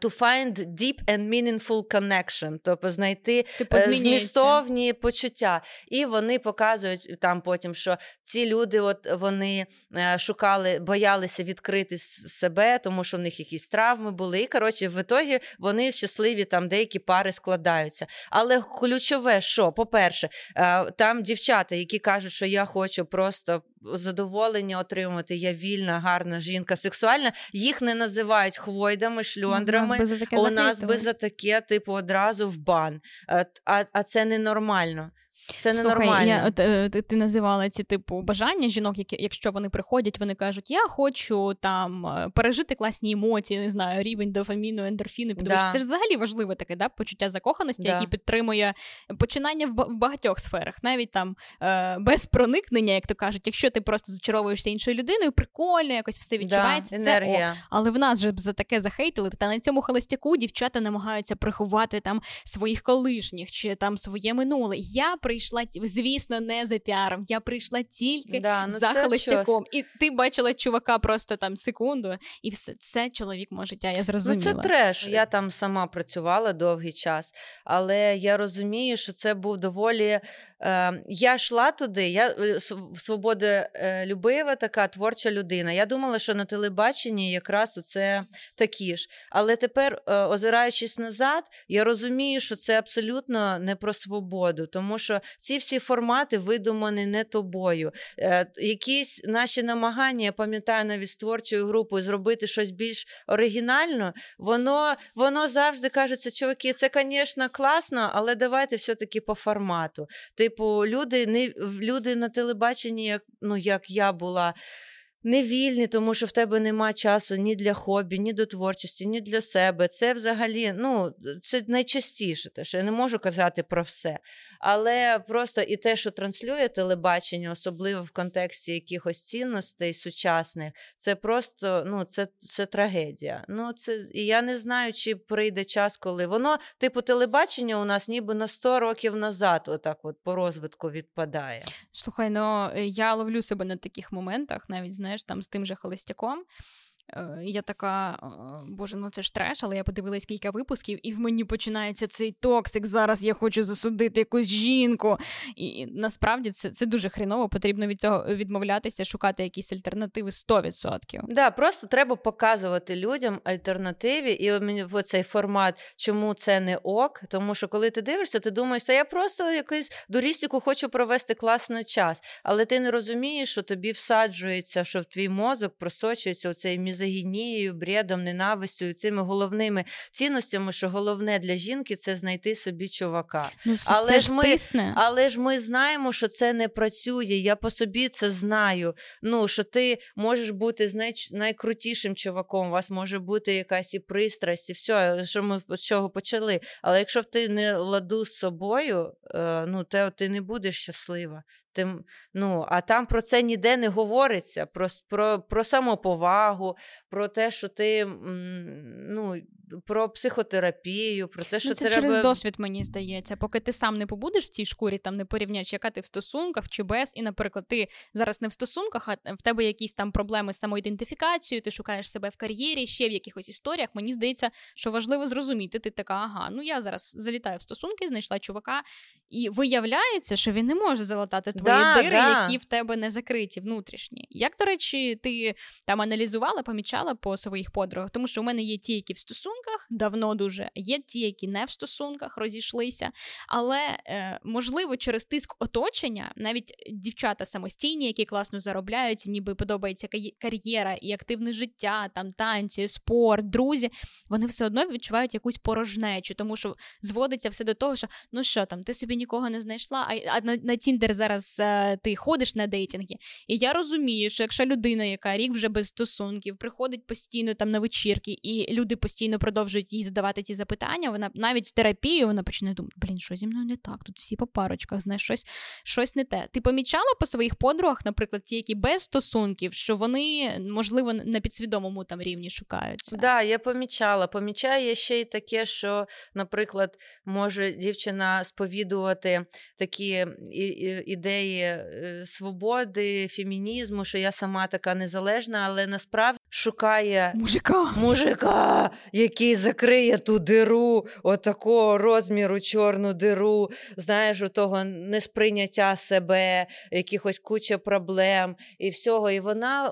To find deep and meaningful connection, тобто знайти типу, змістовні почуття. І вони показують там потім, що ці люди от вони е, шукали, боялися відкрити себе, тому що в них якісь травми були. І коротше, в ітогі вони щасливі, там деякі пари складаються. Але ключове, що, по-перше, е, там дівчата, які кажуть, що я хочу просто задоволення отримувати, я вільна, гарна жінка, сексуальна, їх не називають хвойдами, шльондрами. У нас би за таке, у нас би за таке типу, одразу в бан. Е, а, а це ненормально. Це Слухай, Я, от, е, ти, ти називала ці типу бажання жінок, які, якщо вони приходять, вони кажуть, я хочу там е, пережити класні емоції, не знаю, рівень дофаміну, ендорфіну. Да. Це ж взагалі важливе таке да, почуття закоханості, да. яке підтримує починання в, багатьох сферах, навіть там е, без проникнення, як то кажуть, якщо ти просто зачаровуєшся іншою людиною, прикольно, якось все відчувається. Да, енергія. Це, о. Але в нас же за таке захейтили. Та на цьому холостяку дівчата намагаються приховати там своїх колишніх чи там своє минуле. Я прийшла, звісно, не за піаром. Я прийшла тільки да, ну за холостяком. І ти бачила чувака просто там секунду, і все це чоловік мого життя. Я зрозуміла. Ну, Це треш. Я там сама працювала довгий час, але я розумію, що це був доволі. Е, Я йшла туди, я е, свободолюбива така творча людина. Я думала, що на телебаченні якраз це такі ж. Але тепер, е, озираючись назад, я розумію, що це абсолютно не про свободу, тому що ці всі формати видумані не тобою. Е, якісь наші намагання, я пам'ятаю навіть з творчою групою зробити щось більш оригінально, воно воно завжди кажеться, чуваки, це, звісно, класно, але давайте все-таки по формату. Типу, люди не люди на телебаченні, як ну як я була не вільні, тому що в тебе нема часу ні для хобі, ні до творчості, ні для себе. Це взагалі ну, це найчастіше, те, що я не можу казати про все. Але просто і те, що транслює телебачення, особливо в контексті якихось цінностей сучасних, це просто ну, це це трагедія. Ну, це, І я не знаю, чи прийде час, коли воно, типу, телебачення у нас ніби на 100 років назад, отак от по розвитку відпадає. Слухай, ну я ловлю себе на таких моментах, навіть знаєш знаєш, там з тим же холостяком. Е, я така, боже, ну це ж треш, але я подивилась кілька випусків, і в мені починається цей токсик. Зараз я хочу засудити якусь жінку. І, насправді це це дуже хріново. Потрібно від цього відмовлятися, шукати якісь альтернативи 100%. Да, просто треба показувати людям альтернативі, і мені цей формат, чому це не ок. Тому що коли ти дивишся, ти думаєш, що я просто якусь дурістику хочу провести класний час, але ти не розумієш, що тобі всаджується, що в твій мозок просочується оцей міз мізогінією, бредом, ненавистю, цими головними цінностями, що головне для жінки це знайти собі чувака. Ну, але це ж ми, тисне. але ж ми знаємо, що це не працює. Я по собі це знаю. Ну що ти можеш бути з най... найкрутішим чуваком, у вас може бути якась і пристрасть, і все, що ми з чого почали. Але якщо ти не ладу з собою, е, ну те ти не будеш щаслива. Тим, ну, А там про це ніде не говориться, про про, про самоповагу, про те, що ти ну, про психотерапію, про те, що ну, це треба... через досвід, мені здається. Поки ти сам не побудеш в цій шкурі, там не порівняєш, яка ти в стосунках чи без. І, наприклад, ти зараз не в стосунках, а в тебе якісь там проблеми з самоідентифікацією, ти шукаєш себе в кар'єрі, ще в якихось історіях. Мені здається, що важливо зрозуміти. Ти така, ага, ну я зараз залітаю в стосунки, знайшла чувака, і виявляється, що він не може залатати твої да, дири, да. які в тебе не закриті внутрішні. Як, до речі, ти там аналізувала, помічала по своїх подругах, тому що у мене є ті, які в стосунках давно дуже, є ті, які не в стосунках розійшлися. Але е, можливо, через тиск оточення навіть дівчата самостійні, які класно заробляють, ніби подобається кар'єра і активне життя, там танці, спорт, друзі, вони все одно відчувають якусь порожнечу, тому що зводиться все до того, що ну що там, ти собі нікого не знайшла, а на, на Тіндер зараз е, ти ходиш на дейтинги. І я розумію, що якщо людина, яка рік вже без стосунків, приходить постійно там на вечірки, і люди постійно продовжують їй задавати ці запитання, вона навіть з терапією вона почне думати, блін, що зі мною не так, тут всі по парочках, знаєш, щось щось не те. Ти помічала по своїх подругах, наприклад, ті, які без стосунків, що вони, можливо, на підсвідомому там рівні шукаються? Так, да, я помічала. Помічаю ще й таке, що, наприклад, може дівчина сповідувати такі ідеї е, свободи, фемінізму, що я сама така незалежна, але насправді шукає мужика, мужика, який закриє ту диру, отакого розміру чорну диру, знаєш, у того несприйняття себе, якихось куча проблем і всього. І вона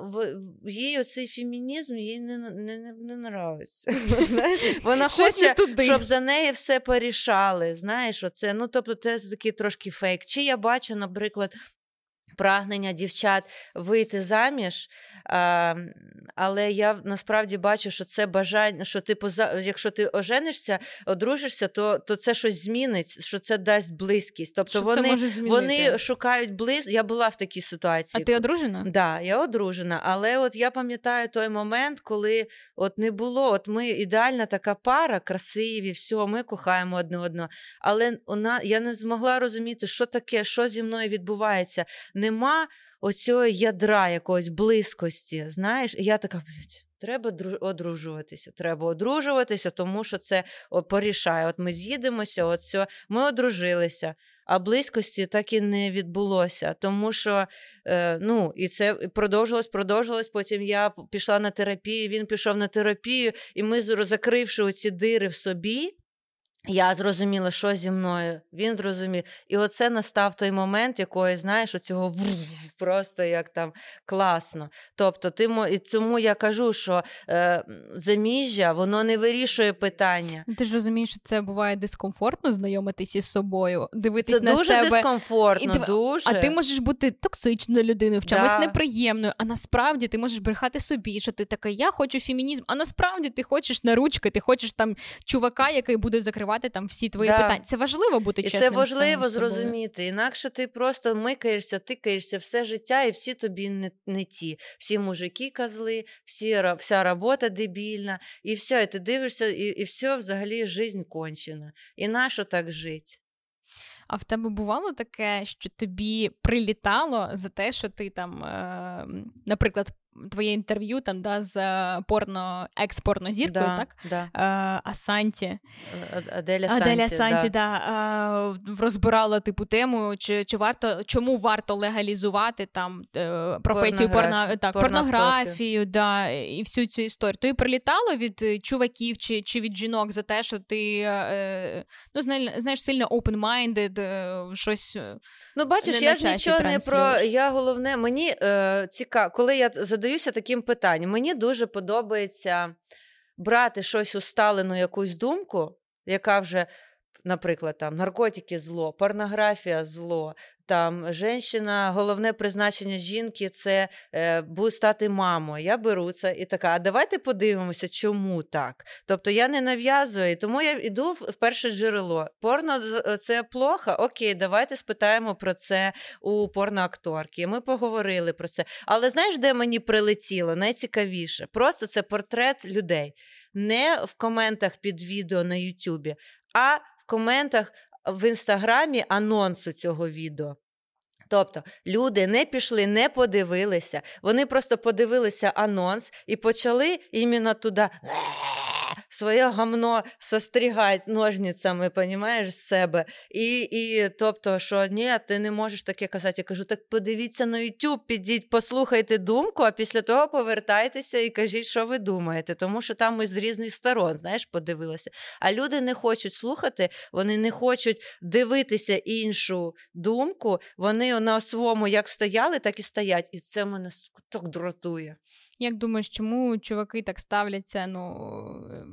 в їй оцей фемінізм їй не не, не, не нравиться. Вона хоче, щоб за неї все порішали. Знаєш, оце, ну тобто, це такий трошки фейк. Чи я бачу, наприклад, прагнення дівчат вийти заміж. А, Але я насправді бачу, що це бажання, що типу, якщо ти оженишся, одружишся, то то це щось змінить, що це дасть близькість. Тобто що вони вони шукають близь. Я була в такій ситуації. А ти одружена? Так, да, я одружена. Але от я пам'ятаю той момент, коли от не було. От ми ідеальна така пара, красиві, все, ми кохаємо одне одного. Але вона я не змогла розуміти, що таке, що зі мною відбувається. Не нема оцього ядра якоїсь близькості. Знаєш, і я така, блядь, треба одружуватися. Треба одружуватися, тому що це порішає. От ми з'їдемося, от все, ми одружилися. А близькості так і не відбулося, тому що е, ну і це продовжилось, продовжилось. Потім я пішла на терапію. Він пішов на терапію, і ми закривши оці дири в собі. Я зрозуміла, що зі мною. Він зрозумів. І оце настав той момент, якої, знаєш, оцього просто як там класно. Тобто, ти і тому я кажу, що е, заміжжя воно не вирішує питання. Ну, ти ж розумієш, що це буває дискомфортно знайомитись із собою, дивитись це на дуже себе. дискомфортно, і, дуже. А ти можеш бути токсичною людиною, в чомусь да. неприємною, а насправді ти можеш брехати собі, що ти така, я хочу фемінізм, а насправді ти хочеш на ручки, ти хочеш там чувака, який буде закривати закривати там всі твої да. питання. Це важливо бути чесним. І Це важливо зрозуміти. Інакше ти просто микаєшся, тикаєшся все життя, і всі тобі не не ті. Всі мужики козли, всі, вся робота дебільна, і все, і ти дивишся, і і все взагалі жизнь кончена. І нащо так жити? А в тебе бувало таке, що тобі прилітало за те, що ти там, е, наприклад, твоє інтерв'ю там да, з е, порно експорно зіркою, да, так? Да. А, Асанті. Е, Аделя Санті, Аделя Санті, да. да. розбирала типу тему, чи чи варто чому варто легалізувати там е, професію порно, так, порнографію, да, і всю цю історію. То і прилітало від чуваків чи чи від жінок за те, що ти ну, знаєш, сильно open-minded, щось. Ну, бачиш, я ж нічого не про я головне, мені е, цікаво, коли я задаюся таким питанням. Мені дуже подобається брати щось усталену якусь думку, яка вже. Наприклад, там наркотики зло, порнографія зло, там женщина, головне призначення жінки це е, стати мамою. Я беру це і така, а давайте подивимося, чому так. Тобто я не нав'язую, тому я йду в перше джерело. Порно е, це плохо? Окей, давайте спитаємо про це у порноакторки. Ми поговорили про це. Але знаєш, де мені прилетіло? Найцікавіше. Просто це портрет людей. Не в коментах під відео на Ютубі, а коментах в інстаграмі анонсу цього відео. Тобто люди не пішли, не подивилися, вони просто подивилися анонс і почали іменно туди своє гамно сострігати ножницями, понімаєш, з себе. І, і тобто, що ні, ти не можеш таке казати. Я кажу, так подивіться на YouTube, підіть, послухайте думку, а після того повертайтеся і кажіть, що ви думаєте. Тому що там ми з різних сторон, знаєш, подивилися. А люди не хочуть слухати, вони не хочуть дивитися іншу думку. Вони на своєму як стояли, так і стоять. І це мене так дратує. Як думаєш, чому чуваки так ставляться? Ну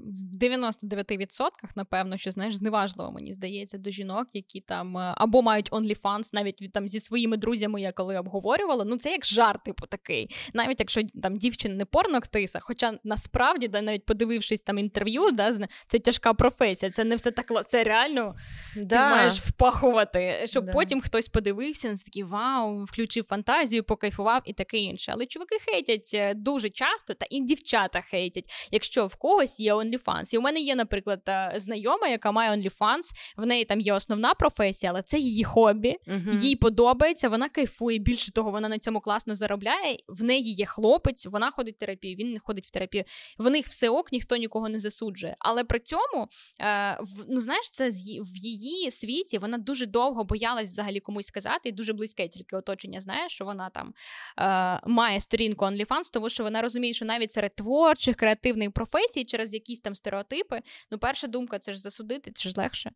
в 99% напевно, що знаєш, зневажливо мені здається до жінок, які там е, або мають OnlyFans, навіть від там зі своїми друзями, я коли обговорювала. Ну це як жарт, типу такий. Навіть якщо там дівчина не порноактриса, хоча насправді, да, навіть подивившись там інтерв'ю, да, це тяжка професія. Це не все так це реально да. ти маєш впахувати, щоб да. потім хтось подивився, на такий вау, включив фантазію, покайфував і таке інше. Але чуваки хейтять дуже дуже часто, та і дівчата хейтять, якщо в когось є OnlyFans. І у мене є, наприклад, знайома, яка має OnlyFans, в неї там є основна професія, але це її хобі, uh-huh. їй подобається, вона кайфує. Більше того, вона на цьому класно заробляє. В неї є хлопець, вона ходить в терапію, він не ходить в терапію. В них все ок, ніхто нікого не засуджує. Але при цьому, е, ну знаєш, це в її світі вона дуже довго боялась взагалі комусь сказати, і дуже близьке тільки оточення знає, що вона там е, має сторінку OnlyFans, тому що вона розуміє, що навіть серед творчих, креативних професій через якісь там стереотипи, ну, перша думка це ж засудити, це ж легше.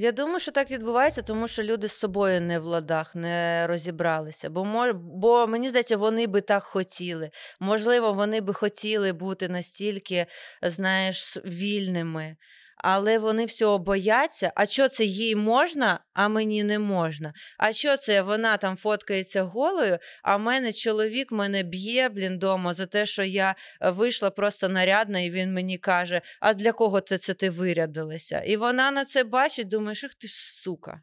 Я думаю, що так відбувається, тому що люди з собою не в ладах, не розібралися. Бо бо мені здається, вони би так хотіли. Можливо, вони би хотіли бути настільки, знаєш, вільними але вони всього бояться. А що це їй можна, а мені не можна? А що це вона там фоткається голою? А мене чоловік мене б'є блін дома за те, що я е, вийшла просто нарядна, і він мені каже: А для кого це, це ти вирядилася? І вона на це бачить, думає, що ти ж сука.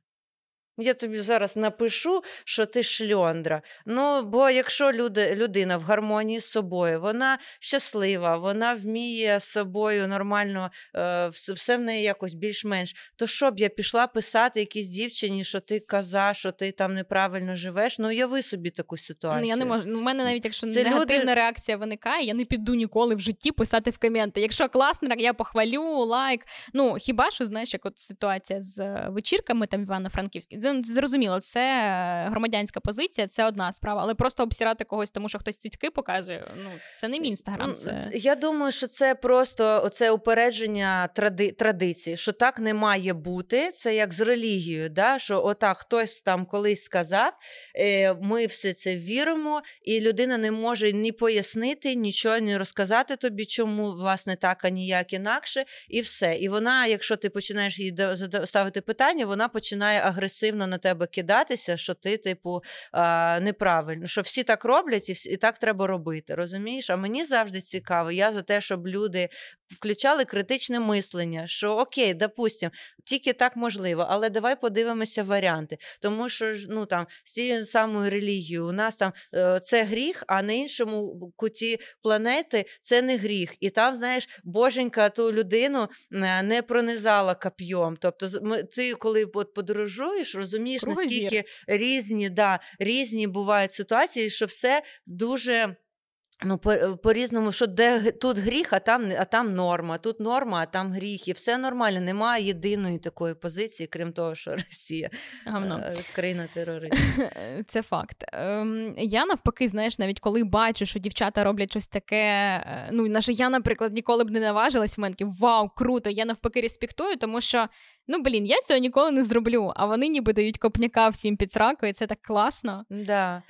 Я тобі зараз напишу, що ти шльондра. Ну, бо якщо люди, людина в гармонії з собою, вона щаслива, вона вміє з собою нормально, е, все в неї якось більш-менш, то що б я пішла писати якійсь дівчині, що ти каза, що ти там неправильно живеш? Ну, уяви собі таку ситуацію. Ну, я не можу. Ну, У мене навіть якщо Це негативна люди... реакція виникає, я не піду ніколи в житті писати в коменти. Якщо класно, я похвалю, лайк. Ну, хіба що, знаєш, як от ситуація з е, вечірками там Івано-Франківській зрозуміло, це громадянська позиція, це одна справа, але просто обсирати когось, тому що хтось цицьки показує. Ну це не мій інстаграм. Це я думаю, що це просто оце упередження тради... традиції, що так не має бути. Це як з релігією, да? що отак хтось там колись сказав, е, ми все це віримо, і людина не може ні пояснити, нічого не розказати тобі, чому власне так, а ніяк інакше, і все. І вона, якщо ти починаєш їй ставити питання, вона починає агресивно на тебе кидатися, що ти, типу, неправильно, що всі так роблять і так треба робити. Розумієш? А мені завжди цікаво, я за те, щоб люди включали критичне мислення, що окей, допустим, тільки так можливо, але давай подивимося варіанти. Тому що ну там з цією самою релігією у нас там е, це гріх, а на іншому куті планети це не гріх. І там, знаєш, боженька ту людину е, не пронизала кап'йом. Тобто, ти, коли подорожуєш, розумієш, Кругозір. наскільки різні, да, різні бувають ситуації, що все дуже. Ну, по різному, що де тут гріх, а там а там норма, тут норма, а там гріх. І все нормально. Немає єдиної такої позиції, крім того, що Росія Гавно. Е, країна терористів. Це факт. Ем, я навпаки, знаєш, навіть коли бачу, що дівчата роблять щось таке. Е, ну, наше я, наприклад, ніколи б не наважилась в мене вау, круто! Я навпаки респектую, тому що ну блін, я цього ніколи не зроблю. А вони ніби дають копняка всім під сраку, і це так класно. Да.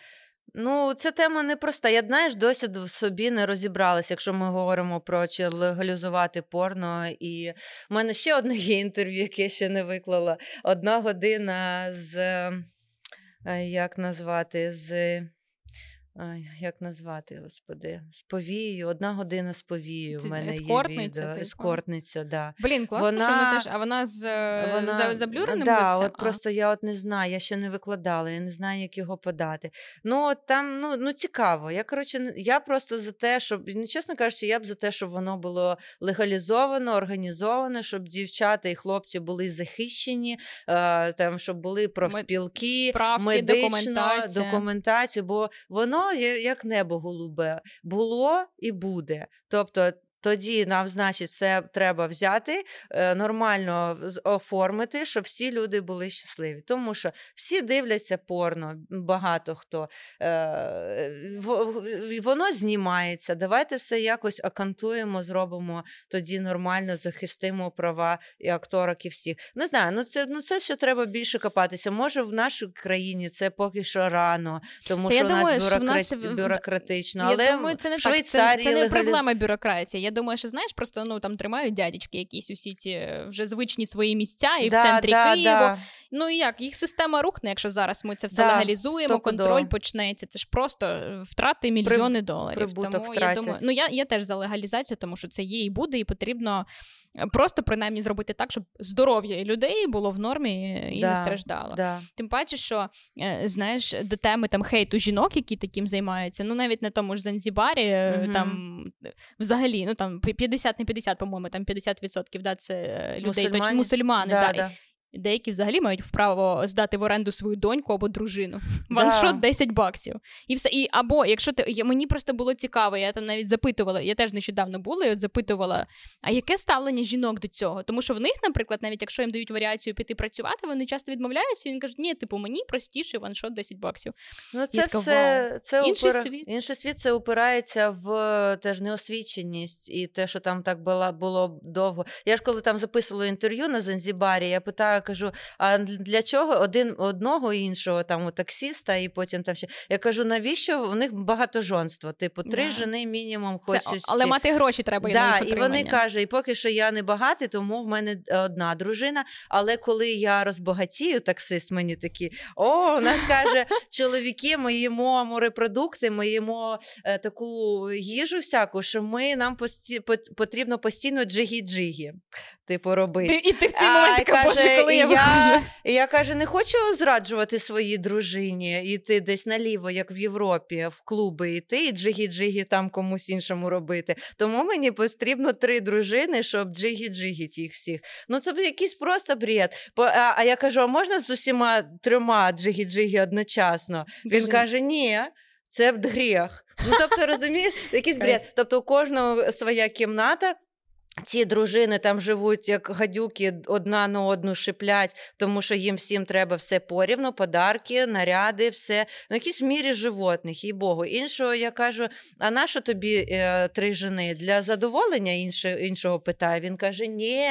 Ну, ця тема непроста. Я знаєш, досі в собі не розібралася, якщо ми говоримо про чи легалізувати порно. І в мене ще одне є інтерв'ю, яке я ще не виклала. Одна година з е, як назвати, з Ай, Як назвати, господи, з повією, одна година з повією. в мене ескортниця, є відео. Типу? Ескортниця, да. Блін, класно, вона, що вона теж, а вона з вона, за, заблюреним да, лицем? от Просто я от не знаю, я ще не викладала, я не знаю, як його подати. Ну, от там, ну, ну цікаво. Я, коротше, я просто за те, щоб, ну, чесно кажучи, я б за те, щоб воно було легалізовано, організовано, щоб дівчата і хлопці були захищені, е, там, щоб були профспілки, Справки, медично, документація. документацію, бо воно як небо голубе було і буде. Тобто тоді нам, значить, це треба взяти, е, нормально оформити, щоб всі люди були щасливі. Тому що всі дивляться порно, багато хто. Е, воно знімається. Давайте все якось акантуємо, зробимо тоді нормально, захистимо права і акторок, і всіх. Не знаю, ну це ну це ще треба більше копатися. Може, в нашій країні це поки що рано, тому Та що у нас бюрократично. Я але думаю, це не так. Це, це не проблема бюрократії. Я думаю, що знаєш, просто ну там тримають дядечки якісь усі ці е, вже звичні свої місця і да, в центрі да, Києва. Да. Ну і як їх система рухне, якщо зараз ми це все легалізуємо, контроль почнеться. Це ж просто е, втрати мільйони При... доларів. Тому я думаю, ну я, я теж за легалізацію, тому що це є і буде, і потрібно. Е, просто принаймні зробити так, щоб здоров'я людей було в нормі і да, не страждало. Да. Тим паче, що знаєш, до теми там хейту жінок, які таким займаються, ну навіть на тому ж Занзібарі, mm там взагалі, ну там 50 не 50, по-моєму, там 50% да, це людей, мусульмани. точно мусульмани. Да, да. Деякі взагалі мають вправо здати в оренду свою доньку або дружину. Ваншот да. 10 баксів. І все. І або якщо ти мені просто було цікаво, я там навіть запитувала, я теж нещодавно була і от запитувала, а яке ставлення жінок до цього? Тому що в них, наприклад, навіть якщо їм дають варіацію піти працювати, вони часто відмовляються. і Він каже, ні, типу, мені простіше ваншот 10 баксів. Ну це така, все це інший упира... світ. Інший світ це упирається в теж неосвіченість і те, що там так було, було довго. Я ж коли там записувала інтерв'ю на Занзібарі, я питаю кажу: а для чого один одного іншого там у таксіста, і потім там ще я кажу, навіщо у них багатожонство? Типу, три yeah. жени мінімум хочуть. Але мати гроші треба да, і вони кажуть, і поки що я не багатий, тому в мене одна дружина. Але коли я розбагатію, таксист мені такі, о, у нас каже, чоловіки, ми їмо морепродукти, ми їмо е, таку їжу всяку, що ми нам пості, потрібно постійно джигі-джигі, типу, робити. І ти в цій моменті, боже, коли я я, я каже, не хочу зраджувати своїй дружині, іти десь наліво, як в Європі, в клуби йти, і джигі-джигі там комусь іншому робити. Тому мені потрібно три дружини, щоб джигі-джигі їх всіх. Ну це якийсь просто бред. А, а я кажу: а можна з усіма трьома джигі-джигі одночасно? Він каже, ні. Це гріх. Ну, тобто, розумієш, якийсь бред. Тобто, у кожного своя кімната, ці дружини там живуть, як гадюки, одна на одну шиплять, тому що їм всім треба все порівну, подарки, наряди, все. Ну, якісь в мірі животних, їй Богу. Іншого я кажу: а на що тобі е, три жени? Для задоволення інше, іншого питає. Він каже: ні,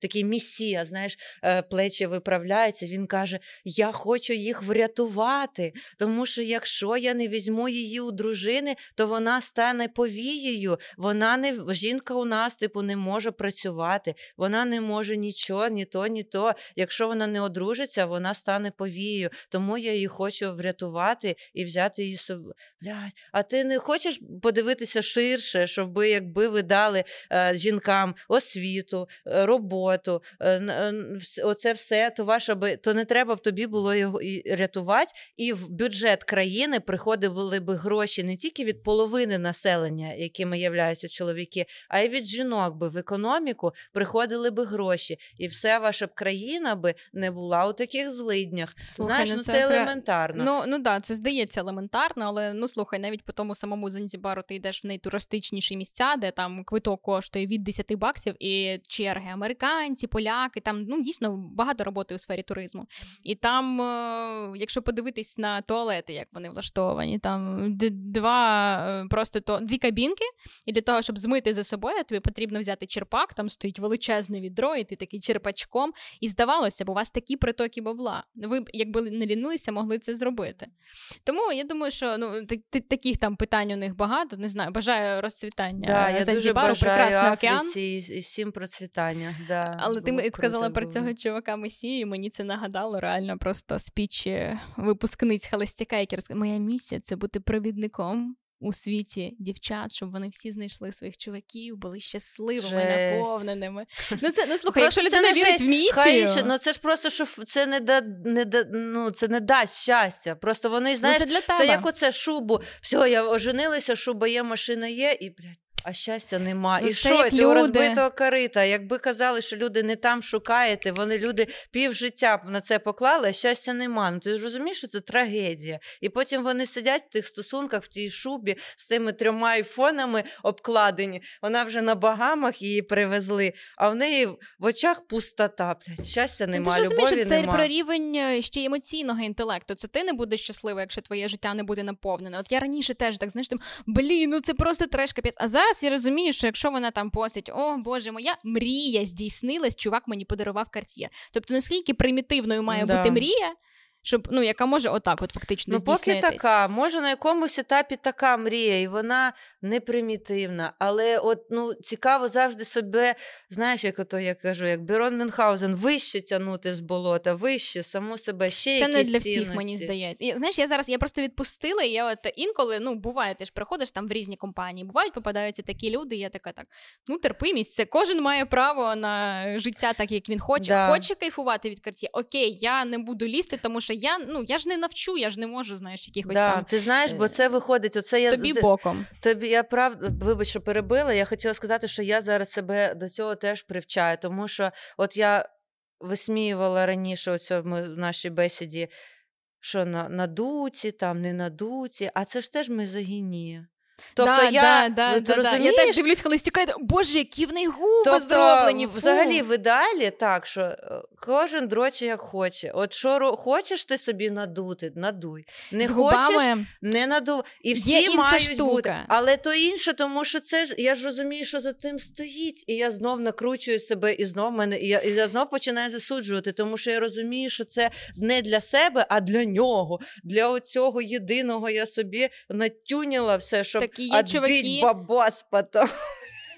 такий місія, знаєш, е, плечі виправляється. Він каже: Я хочу їх врятувати, тому що якщо я не візьму її у дружини, то вона стане повією. Вона не жінка у нас, типу, не може працювати, вона не може нічого, ні то, ні то. Якщо вона не одружиться, вона стане повією. Тому я її хочу врятувати і взяти її собі. Блядь, А ти не хочеш подивитися ширше, щоб якби ви дали е, жінкам освіту, е, роботу, е, е, оце все, то ваше би то не треба б тобі було його і рятувати, і в бюджет країни приходили б гроші не тільки від половини населення, якими являються чоловіки, а й від жінок би в економіку приходили би гроші, і все ваша б країна би не була у таких злиднях. Слухай, Знаєш, ну, ну це, це елементарно. Ну ну да, це здається елементарно, але ну слухай, навіть по тому самому Занзібару ти йдеш в найтуристичніші місця, де там квиток коштує від 10 баксів, і черги американці, поляки, там ну дійсно багато роботи у сфері туризму. І там, е, якщо подивитись на туалети, як вони влаштовані, там два е, просто то дві кабінки, і для того, щоб змити за собою, тобі потрібно взяти взяти черпак, там стоїть величезне відро, і ти такий черпачком. І здавалося б, у вас такі притоки бабла. Ви б, якби не лінилися, могли це зробити. Тому я думаю, що ну, таких там питань у них багато. Не знаю, бажаю розцвітання. Да, я дуже бажаю Африці і всім процвітання. Да, Але ти сказала про цього чувака Месію, мені це нагадало реально просто спіч випускниць Холостяка, які розказали, моя місія це бути провідником у світі дівчат, щоб вони всі знайшли своїх чуваків, були щасливими, Жесть. наповненими. Ну це ну слухай, якщо людина вірить в місію... Хай, ну це ж просто що це не да не да ну це не дасть щастя. Просто вони знаєш, ну, це, для тебе. це як оце шубу. Все, я оженилася, шуба є, машина є, і блядь. А щастя нема. Ну, і що ти у розбитого корита? Якби казали, що люди не там шукаєте, вони люди півжиття на це поклали, а щастя нема. Ну ти ж розумієш, що це трагедія. І потім вони сидять в тих стосунках, в тій шубі з тими трьома айфонами обкладені. Вона вже на багамах її привезли, а в неї в очах пустота. Блядь, щастя Ну, нема, ти ж розумієш, любові що це нема. про рівень е, ще емоційного інтелекту. Це ти не будеш щаслива, якщо твоє життя не буде наповнене. От я раніше теж так знаєш, там блін, ну це просто треш капець. А зараз я розумію, що якщо вона там постить, о боже, моя мрія здійснилась, чувак мені подарував карт'є. Тобто, наскільки примітивною має Да. бути мрія, щоб ну яка може отак, от фактично Ну, поки така, може на якомусь етапі така мрія, і вона не примітивна. Але от ну цікаво завжди себе, знаєш, як ото я кажу, як Бірон Мюнхгаузен, вище тягнути з болота, вище, саму себе ще Це не якісь для всіх, цінності. мені здається. І, знаєш, я зараз я просто відпустила, і я от інколи, ну, буває, ти ж приходиш там в різні компанії, бувають, попадаються такі люди, і я така так. Ну, терпимість, це кожен має право на життя так, як він хоче. Да. Хоче кайфувати від карті. Окей, я не буду лізти, тому що я ну я ж не навчу, я ж не можу, знаєш, якихось Да, там ти знаєш, бо е, це виходить. Оце я тобі боком. Тобі я правда, вибач, що перебила. Я хотіла сказати, що я зараз себе до цього теж привчаю, тому що от я висміювала раніше оце ми в нашій бесіді, що на, надуті, там не надуті, а це ж теж мизогінія. Тобто да, я, да, ну, да, ти да, да. розумієш? Я теж дивлюсь, коли стікає, боже, які в неї губи Тобто, зроблені. Фу. взагалі, в ідеалі так, що е, кожен дроче як хоче. От що хочеш ти собі надути, надуй. Не з хочеш, губами. не надув. І Є всі інша мають штука. бути. Але то інше, тому що це ж я ж розумію, що за тим стоїть. І я знов накручую себе, і знов мене, і я, і я знов починаю засуджувати, тому що я розумію, що це не для себе, а для нього. Для оцього єдиного я собі натюніла все, щоб Такі є чуваки- бабос потім.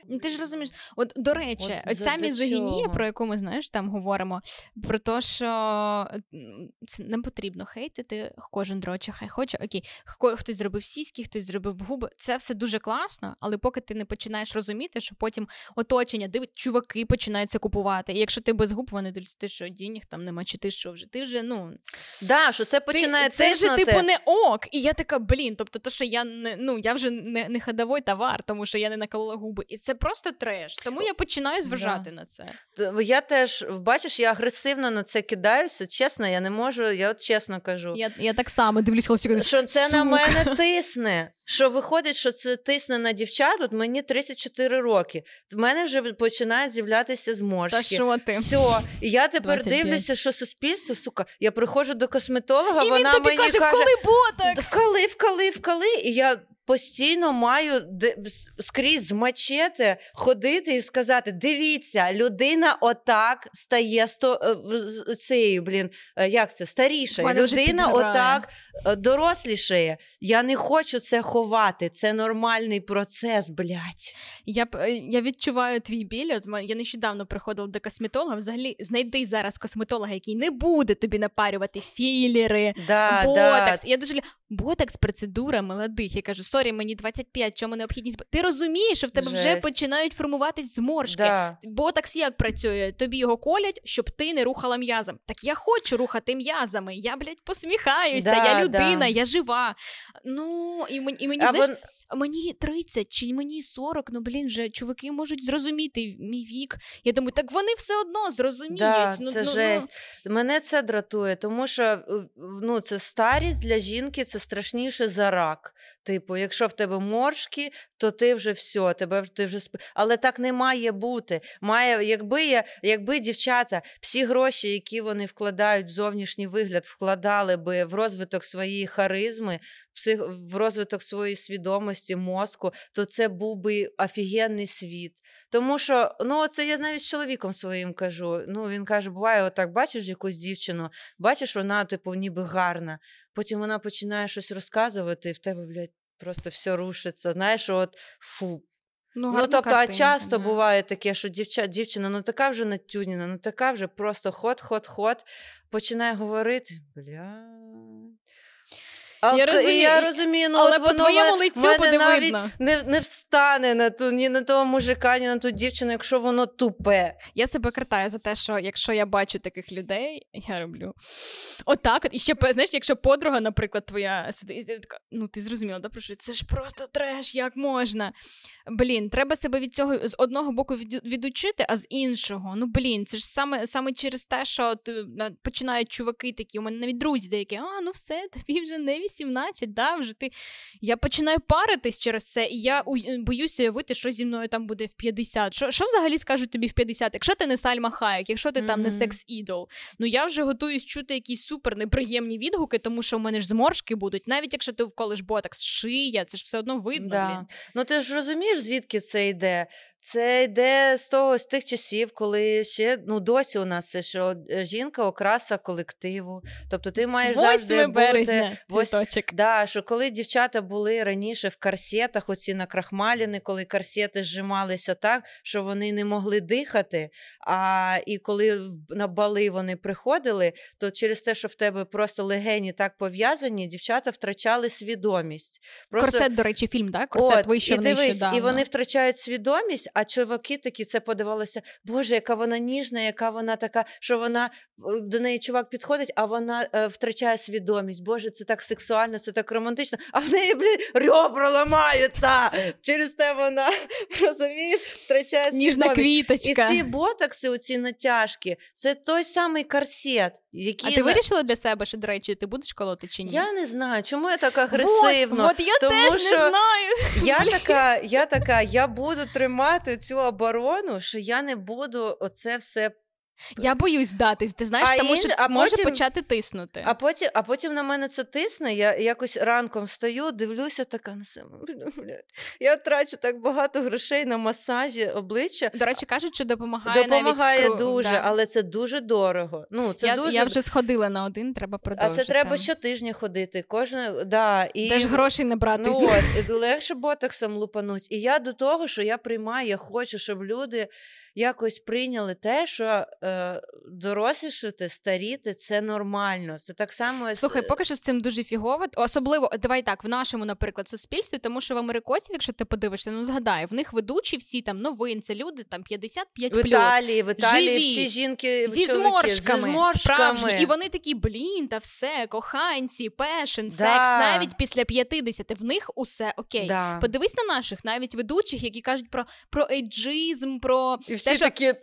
Ну, Ти ж розумієш, от до речі, От ця мізогінія, про яку ми знаєш, там говоримо, про те, що це не потрібно хейтити, кожен дроче, хай хоче. Окей, хтось зробив сіськи, хтось зробив губи. Це все дуже класно, але поки ти не починаєш розуміти, що потім оточення дивить, чуваки починають це купувати. І якщо ти без губ, вони дивляться, ти що денег там нема, чи ти що вже? Ти вже ну Да, що це починає ти, це вже типу не ок. І я така, блін, тобто, то, що я не ну я вже не, не ходовий товар, тому що я не наколола губи. І це просто треш. Тому я починаю зважати на це. Я теж, бачиш, я агресивно на це кидаюся. Чесно, я не можу, я от чесно кажу. Я, я так само дивлюсь, коли Що це «Сука». на мене тисне. Що виходить, що це тисне на дівчат, от мені 34 роки. В мене вже починають з'являтися Та що ти? Все, і я тепер 25. дивлюся, що суспільство, сука, я приходжу до косметолога, І він вона тобі мені каже, каже, коли ботокс? вкали, вкали, вкали, і я постійно маю скрізь з мачете ходити і сказати: дивіться, людина отак стає сто е, цією, блін, е, як це старішає. Людина отак е, дорослішає. Я не хочу це ховати. Це нормальний процес, блядь. Я я відчуваю твій біль. От я нещодавно приходила до косметолога. Взагалі, знайди зараз косметолога, який не буде тобі напарювати філери, Да, ботокс. да. Я дуже ботокс процедура молодих. Я кажу, sorry, мені 25, чому необхідність? Ти розумієш, що в тебе вже починають формуватись зморшки. Да. Ботокс як працює? Тобі його колять, щоб ти не рухала м'язом. Так я хочу рухати м'язами. Я, блядь, посміхаюся, Да, я людина, да. я жива. Ну, і, мені- і мені, А знаєш, вон- мені 30 чи мені 40, ну блін, вже чуваки можуть зрозуміти мій вік. Я думаю, так вони все одно зрозуміють. Да, ну, це ну, жесть. Мене це дратує, тому що е, ну, це старість для жінки це страшніше за рак. Типу, якщо в тебе моршки, то ти вже все, тебе ти вже сп... Але так не має бути. Має, якби я, якби дівчата всі гроші, які вони вкладають в зовнішній вигляд, вкладали би в розвиток своєї харизми, псих... в розвиток своєї свідомості, мозку, то це був би офігенний світ. Тому що ну, це я навіть з чоловіком своїм кажу. Ну, він каже: буває, отак бачиш якусь дівчину, бачиш, вона, типу, ніби гарна. Потім вона починає щось розказувати, і в тебе, блядь, просто все рушиться. Знаєш, от фу. Ну, ну тобто, а часто да. буває таке, що дівча, дівчина ну така вже натюніна, ну така вже просто ход-ход-ход, починає говорити. Бля. А, я розумію, я розумію, ну, але от по воно твоєму лицю мене буде навіть видно. не, не встане на ту, ні на того мужика, ні на ту дівчину, якщо воно тупе. Я себе картаю за те, що якщо я бачу таких людей, я роблю отак. От, і ще знаєш, якщо подруга, наприклад, твоя сидить, ти така, ну ти зрозуміла, да, про що це ж просто треш, як можна. Блін, треба себе від цього з одного боку від, відучити, а з іншого. Ну блін, це ж саме саме через те, що ти, починають чуваки такі. У мене навіть друзі деякі, а ну все, тобі вже не 18, да, вже ти. Я починаю паритись через це, і я боюся уявити, що зі мною там буде в 50. Що що взагалі скажуть тобі в 50? Якщо ти не Сальма Хайек, якщо ти mm-hmm. там не секс-ідол, ну я вже готуюсь чути якісь супер неприємні відгуки, тому що у мене ж зморшки будуть. Навіть якщо ти вколиш ботокс, шия, це ж все одно видно. Да. Блін. Ну ти ж розумієш, звідки це йде? Це йде з того з тих часів, коли ще ну досі у нас це що е, жінка окраса колективу. Тобто ти маєш завжди бути Вось, да, що коли дівчата були раніше в карсетах, оці накрахмаліни, коли карсети зжималися так, що вони не могли дихати. А і коли на бали вони приходили, то через те, що в тебе просто легені так пов'язані, дівчата втрачали свідомість. Просто... Корсет, до речі, фільм, так? Корсет вище і дивись, і вони втрачають свідомість а чуваки такі це подивалися, Боже, яка вона ніжна, яка вона така, що вона е, до неї чувак підходить, а вона е, втрачає свідомість. Боже, це так сексуально, це так романтично, а в неї, блін, ребра ламаються. Через те вона розумієш, втрачає свідомість. Ніжна квіточка. І ці ботокси, оці натяжки, це той самий корсет. Які а ти вирішила для себе, що, до речі, ти будеш колоти чи ні? Я не знаю, чому я так агресивно. От, от я Тому теж що не знаю. Я така, я така, я буду тримати цю оборону, що я не буду оце все я боюсь здатись, ти знаєш, а тому інж... що а може потім... почати тиснути. А потім а потім на мене це тисне. Я якось ранком встаю, дивлюся, така на себе. Я трачу так багато грошей на масажі обличчя. До речі, кажуть, що допомагає. Допомагає навіть... дуже, да. але це дуже дорого. Ну, це Я дуже... я вже сходила на один, треба продовжити. А це треба щотижня ходити. Кожне, да, і... Теж грошей не брати. Ну, от, легше ботоксом лупануть. І я до того, що я приймаю, я хочу, щоб люди якось прийняли те, що е, дорослішати, старіти це нормально. Це так само слухай, поки що з цим дуже фігово. Особливо давай так в нашому, наприклад, суспільстві, тому що в америкосів, якщо ти подивишся, ну згадай, в них ведучі всі там новин, це люди там 55 В Італії, в Італії живі, всі жінки зі чоловіки, зморшками, зі зморшками. справжні, і вони такі, блін, та все, коханці, пешен, да. секс, навіть після 50, в них усе окей. Да. Подивись на наших навіть ведучих, які кажуть про про ейджизм, про і всі такі.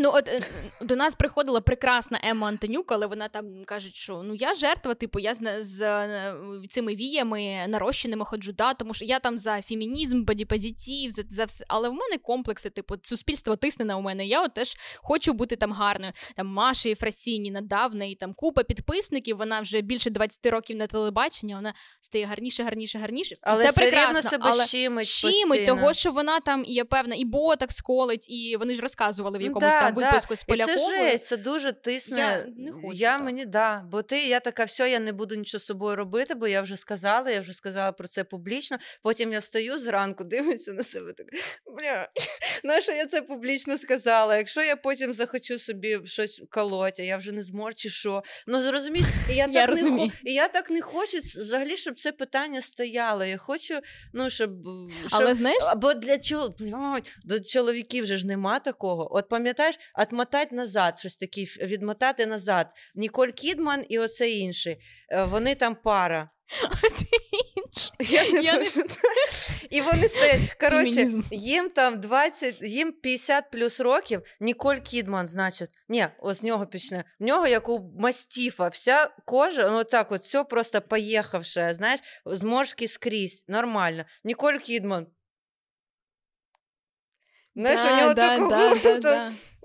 Ну, от е, до нас приходила прекрасна Ема Антонюк, але вона там каже, що ну я жертва, типу, я з, з е, цими віями нарощеними ходжу, да, тому що я там за фемінізм, бодіпозитив, за за все. Але в мене комплекси, типу, суспільство тисне на у мене. Я от теж хочу бути там гарною. Там Маші Фрасіні надавна і там купа підписників. Вона вже більше 20 років на телебаченні. Вона стає гарніше, гарніше, гарніше. Але це прекрасно, себе але щимить, щимить того, що вона там є певна і боток сколить, і вони ж розказували в якомусь да, там випуску да. з Поляковою. І це жесть, це дуже тисне. Я не хочу. Я так. мені да, бо ти я така, все, я не буду нічого з собою робити, бо я вже сказала, я вже сказала про це публічно. Потім я встаю зранку, дивлюся на себе так. Бля, на що я це публічно сказала? Якщо я потім захочу собі щось колоти, я вже не зможу, чи що. Ну зрозумієш, і я, я так розумію. не і я так не хочу взагалі, щоб це питання стояло. Я хочу, ну щоб, щоб... Але знаєш, бо для чол... до чоловіків же ж нема такого. От пам'ятаєш, отмотати назад, щось таке, відмотати назад. Ніколь Кідман і оце інший. Е, вони там пара. Я не я не... І вони стоять. Коротше, їм там 20, їм 50 плюс років. Ніколь Кідман, значить, ні, ось з нього почне. В нього, як у мастіфа, вся кожа, ну так от все просто поїхавше, знаєш, зморшки скрізь, нормально. Ніколь Кідман. Знаєш, да, у нього да, такого. Да,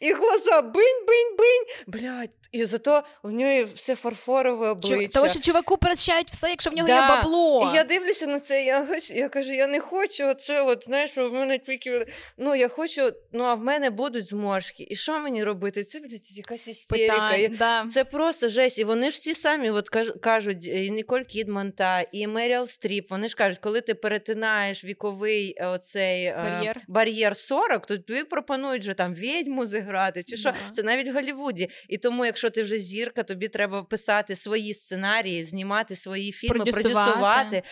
І глаза бинь-бинь-бинь. Блядь, і зато в нього все фарфорове обличчя. Тому що чуваку прощають все, якщо в нього да. є бабло. І я дивлюся на це, я я кажу, я не хочу оце, от, знаєш, в мене тільки. Ну, я хочу, ну а в мене будуть зморшки. І що мені робити? Це, блядь, якась істерика. Питань, да. Це просто жесть. І вони ж всі самі от кажуть, і Ніколь Кідман та і Меріл Стріп, вони ж кажуть, коли ти перетинаєш віковий оцей бар'єр, бар'єр 40, то тобі пропонують вже там відьму грати. Чи що? Це навіть в Голлівуді. І тому, якщо ти вже зірка, тобі треба писати свої сценарії, знімати свої фільми, продюсувати, продюсувати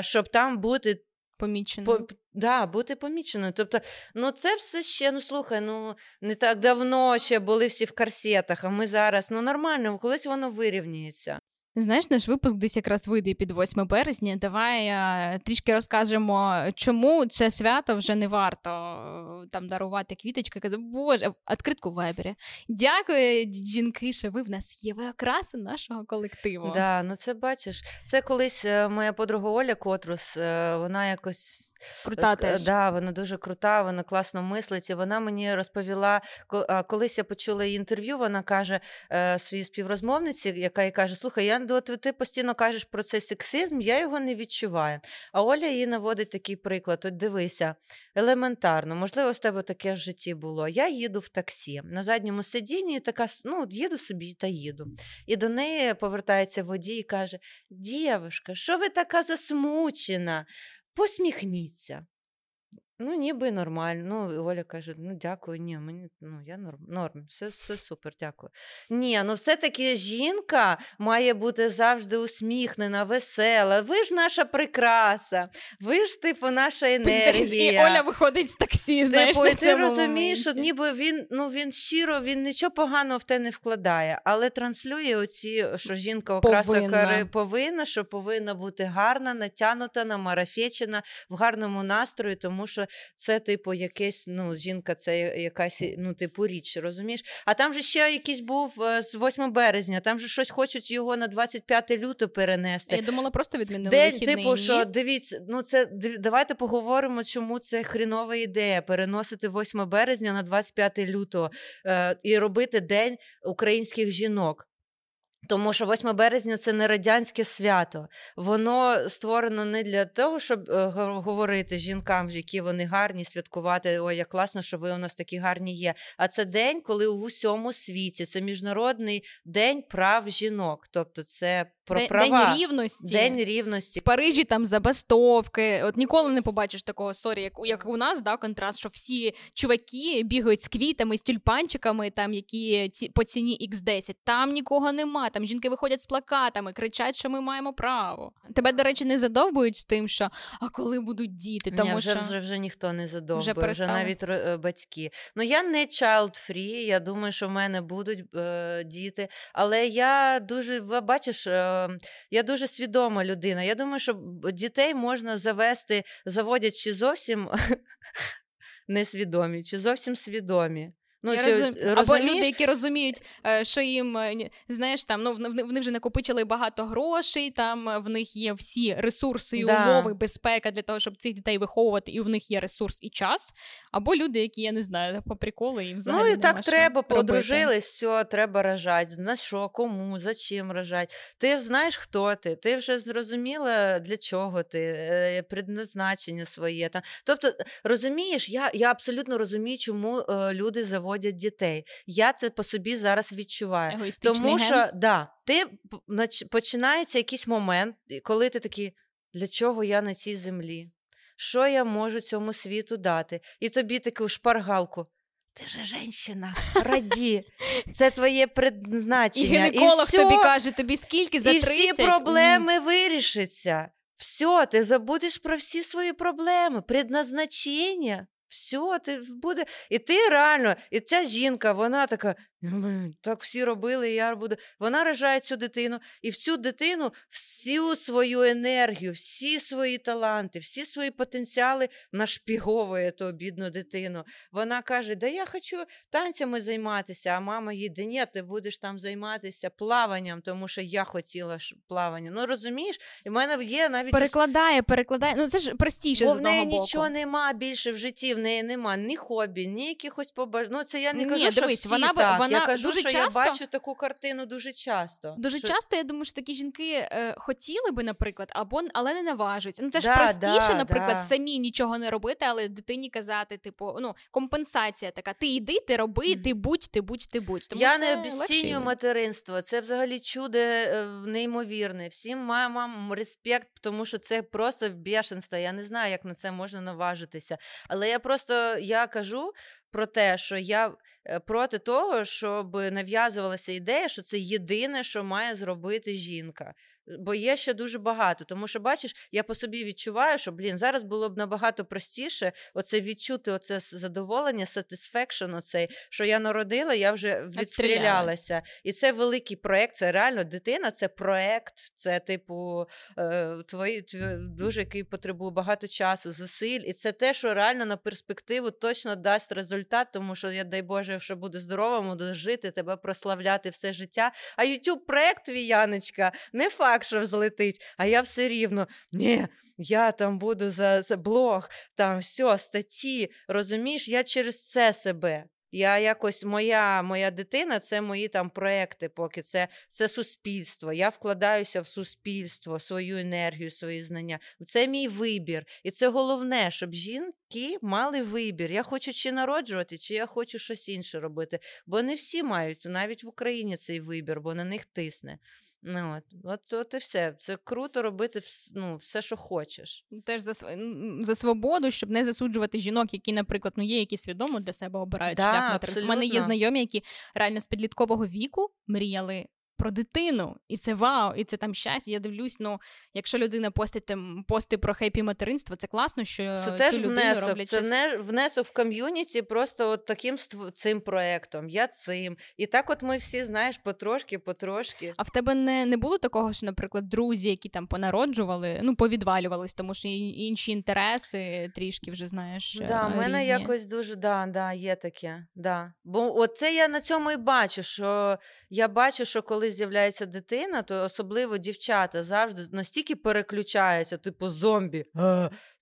щоб там бути. Помічено. По, да, бути поміченою. Тобто, ну це все ще, ну слухай, ну не так давно ще були всі в корсетах, а ми зараз ну нормально, колись воно вирівнюється. Знаєш, наш випуск десь якраз вийде під 8 березня. Давай а, трішки розкажемо, чому це свято вже не варто е, там дарувати квіточки. Казав, Боже, відкритку вебері. Дякую, жінки, що ви в нас є. Ви окраси нашого колективу. Да, ну це бачиш. Це колись е, моя подруга Оля Котрус, е, вона якось. Крута теж. Да, Вона дуже крута, вона класно мислить. І Вона мені розповіла, колись я почула її інтерв'ю, вона каже своїй співрозмовниці, яка їй каже: Слухай, я от ти постійно кажеш про цей сексизм, я його не відчуваю. А Оля їй наводить такий приклад: от дивися, елементарно, можливо, в тебе таке в житті було. Я їду в таксі на задньому сидінні, така ну, їду собі та їду. І до неї повертається водій і каже: Дівушка, що ви така засмучена? Посміхніться. Ну, ніби нормально. Ну, Оля каже: ну дякую, ні, мені ну, я норм, норм, все все супер, дякую. Ні, ну все-таки жінка має бути завжди усміхнена, весела. Ви ж наша прикраса, ви ж, типу, наша енергія. І Оля виходить з таксі. знаєш, Типу, і ти розумієш, що ніби він ну, він щиро, він нічого поганого в те не вкладає, але транслює оці, що жінка окраса повинна. повинна, що повинна бути гарна, натянута, намарафечена, в гарному настрої, тому що це, типу, якесь, ну, жінка, це якась, ну, типу, річ, розумієш? А там же ще якийсь був е, з 8 березня, там же щось хочуть його на 25 лютого перенести. Я думала, просто відмінили День, вихідний. Типу, що дивіться, ну це давайте поговоримо, чому це хрінова ідея переносити 8 березня на 25 лютого е, і робити День українських жінок. Тому що 8 березня це не радянське свято. Воно створено не для того, щоб е, говорити жінкам, які вони гарні, святкувати. Ой, як класно, що ви у нас такі гарні є. А це день, коли у всьому світі це міжнародний день прав жінок. Тобто, це про день, права. День рівності. День рівності. В Парижі там забастовки. От ніколи не побачиш такого sorry, як як у нас, да, контраст, що всі чуваки бігають з квітами, з тюльпанчиками, там які ці по ціні X10. Там нікого нема. Там жінки виходять з плакатами, кричать, що ми маємо право. Тебе, до речі, не задовбують з тим, що а коли будуть діти, тому Ні, вже, що вже вже ніхто не задовбує, вже, вже навіть е, батьки. Ну я не child free, Я думаю, що в мене будуть е, діти, але я дуже бачиш. Е, я дуже свідома людина. Я думаю, що дітей можна завести, заводять чи зовсім несвідомі, чи зовсім свідомі. Ну, Я розум... Або люди, які розуміють, е, що їм е, знаєш, там ну вони вже накопичили багато грошей. Там е, в них є всі ресурси і да. умови, безпека для того, щоб цих дітей виховувати, і в них є ресурс і час. Або люди, які я не знаю, по приколу їм взагалі Ну і так треба, подружились, все, треба рожати. На що, кому, за чим рожати? Ти знаєш, хто ти? Ти вже зрозуміла, для чого ти, предназначення своє. Там. Тобто, розумієш, я я абсолютно розумію, чому люди заводять заводять дітей. Я це по собі зараз відчуваю. Тому що ген? да, ти починається якийсь момент, коли ти такий, для чого я на цій землі? Що я можу цьому світу дати? І тобі таку шпаргалку. Ти же женщина, раді, це твоє предназначення. І гінеколог і все, тобі каже, тобі скільки за 30? І всі проблеми вирішаться. Все, ти забудеш про всі свої проблеми, предназначення. Все, ти буде. І ти реально, і ця жінка, вона така, так всі робили, і я буду. Вона рожає цю дитину, і в цю дитину всю свою енергію, всі свої таланти, всі свої потенціали нашпіговує ту бідну дитину. Вона каже: Да я хочу танцями займатися, а мама їй, да ні, ти будеш там займатися плаванням, тому що я хотіла плавання. Ну розумієш, і в мене є навіть перекладає, перекладає. Ну це ж простіше. Бо з в неї боку. нічого нема більше в житті, в неї нема ні хобі, ні якихось побаж... Ну це я не кажу, ні, що всі вона так. Вона я кажу, дуже що часто... я бачу таку картину дуже часто. Дуже що... часто я думаю, що такі жінки е, хотіли би, наприклад, або але не наважуються. Ну це ж да, простіше, да, наприклад, да. самі нічого не робити, але дитині казати, типу, ну компенсація така: ти йди, ти роби, mm. ти будь, ти будь, ти будь. Тому я не обіцінюю материнство. Це взагалі чудо е, неймовірне. Всім мамам респект, тому що це просто бешенство. Я не знаю, як на це можна наважитися. Але я просто я кажу про те, що я Е, проти того, щоб нав'язувалася ідея, що це єдине, що має зробити жінка. Бо є ще дуже багато. Тому що, бачиш, я по собі відчуваю, що блін, зараз було б набагато простіше оце відчути, оце задоволення, satisfaction оцей, що я народила, я вже відстрілялася. І це великий проєкт, це реально дитина, це проєкт, це, типу, е, твої дуже який потребує багато часу, зусиль. І це те, що реально на перспективу точно дасть результат, тому що я дай Боже що буде здоровим, буде жити, тебе прославляти все життя. А youtube проект твій, Яночка, не факт, що взлетить, а я все рівно. Ні, я там буду за, за блог, там все, статті. Розумієш, я через це себе. Я якось моя моя дитина це мої там проекти, поки це це суспільство. Я вкладаюся в суспільство, свою енергію, свої знання. Це мій вибір. І це головне, щоб жінки мали вибір. Я хочу чи народжувати, чи я хочу щось інше робити. Бо не всі мають навіть в Україні цей вибір, бо на них тисне. Ну, От от, от і все. Це круто робити ну, все, що хочеш. Теж за за свободу, щоб не засуджувати жінок, які, наприклад, ну є які свідомо для себе обирають да, шлях. У мене є знайомі, які реально з підліткового віку мріяли про дитину, і це вау, і це там щастя. Я дивлюсь, ну якщо людина постить там пости про хеппі материнство, це класно, що це теж внесок. Роблять це не внесок в ком'юніті, просто от таким цим проектом. Я цим. І так, от ми всі знаєш, потрошки, потрошки. А в тебе не не було такого, що, наприклад, друзі, які там понароджували, ну повідвалювались, тому що інші інтереси трішки вже знаєш. Да, в мене якось дуже да, да, є таке. Да. Бо от це я на цьому і бачу, що я бачу, що коли з'являється дитина, то особливо дівчата завжди настільки переключаються, типу зомбі.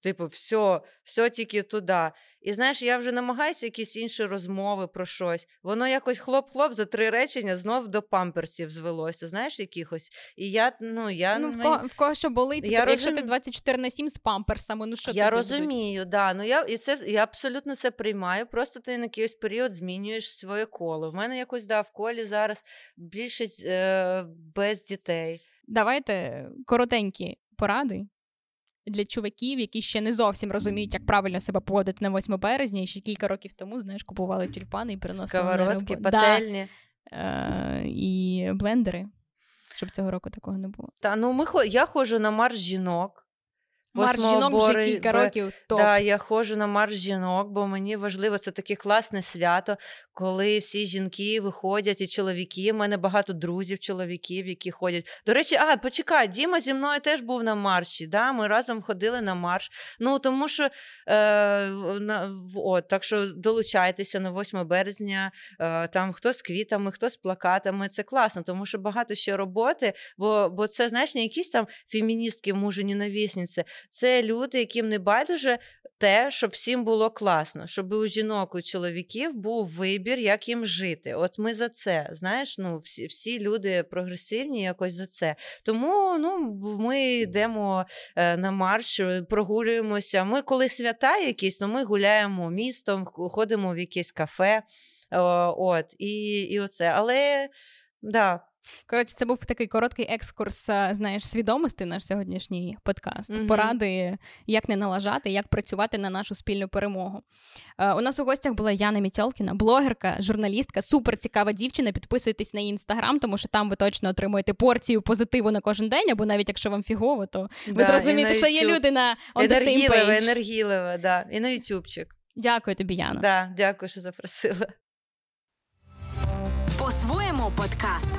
Типу, все, все тільки туди. І знаєш, я вже намагаюся якісь інші розмови про щось. Воно якось хлоп-хлоп за три речення знов до памперсів звелося, знаєш, якихось. І я, ну, я... Ну, в кого, в кого що болить, я розум... якщо ти 24 на 7 з памперсами, ну що Я розумію, да. Ну, я, і це, я абсолютно це приймаю. Просто ти на якийсь період змінюєш своє коло. В мене якось да, в колі зараз більшість без дітей. Давайте коротенькі поради для чуваків, які ще не зовсім розуміють, як правильно себе поводити на 8 березня, і ще кілька років тому, знаєш, купували тюльпани і приносили Сковородки, пательні да. е- і блендери. Щоб цього року такого не було. Та ну ми я ходжу на марш жінок. Марш жінок вже кілька років. топ. Да, я ходжу на марш жінок, бо мені важливо, це таке класне свято, коли всі жінки виходять і чоловіки. У мене багато друзів, чоловіків, які ходять. До речі, а почекай, Діма зі мною теж був на марші. Да? Ми разом ходили на марш. Ну тому що е, на, от, так що долучайтеся на 8 березня. Е, там хто з квітами, хто з плакатами. Це класно, тому що багато ще роботи, бо бо це знаєш, не якісь там феміністки, мужі, ненавісниці це люди, яким не байдуже те, щоб всім було класно, щоб у жінок і чоловіків був вибір, як їм жити. От ми за це. Знаєш, ну всі всі люди прогресивні, якось за це. Тому ну, ми йдемо е, на марш, прогулюємося. Ми, коли свята якісь, ну ми гуляємо містом, ходимо в якесь кафе. От, і, і оце. Але да. Коротше, це був такий короткий екскурс, знаєш, свідомості наш сьогоднішній подкаст. Mm-hmm. Поради, як не налажати, як працювати на нашу спільну перемогу. У нас у гостях була Яна Мітьолкіна, блогерка, журналістка, супер цікава дівчина. Підписуйтесь на її інстаграм, тому що там ви точно отримуєте порцію позитиву на кожен день, або навіть якщо вам фігово, то ви да, зрозумієте, що є люди на енергілеве, енергілеве, да. і на ютубчик. Дякую тобі, Яна. Да, Дякую, що запросила. По-своєму подкаст.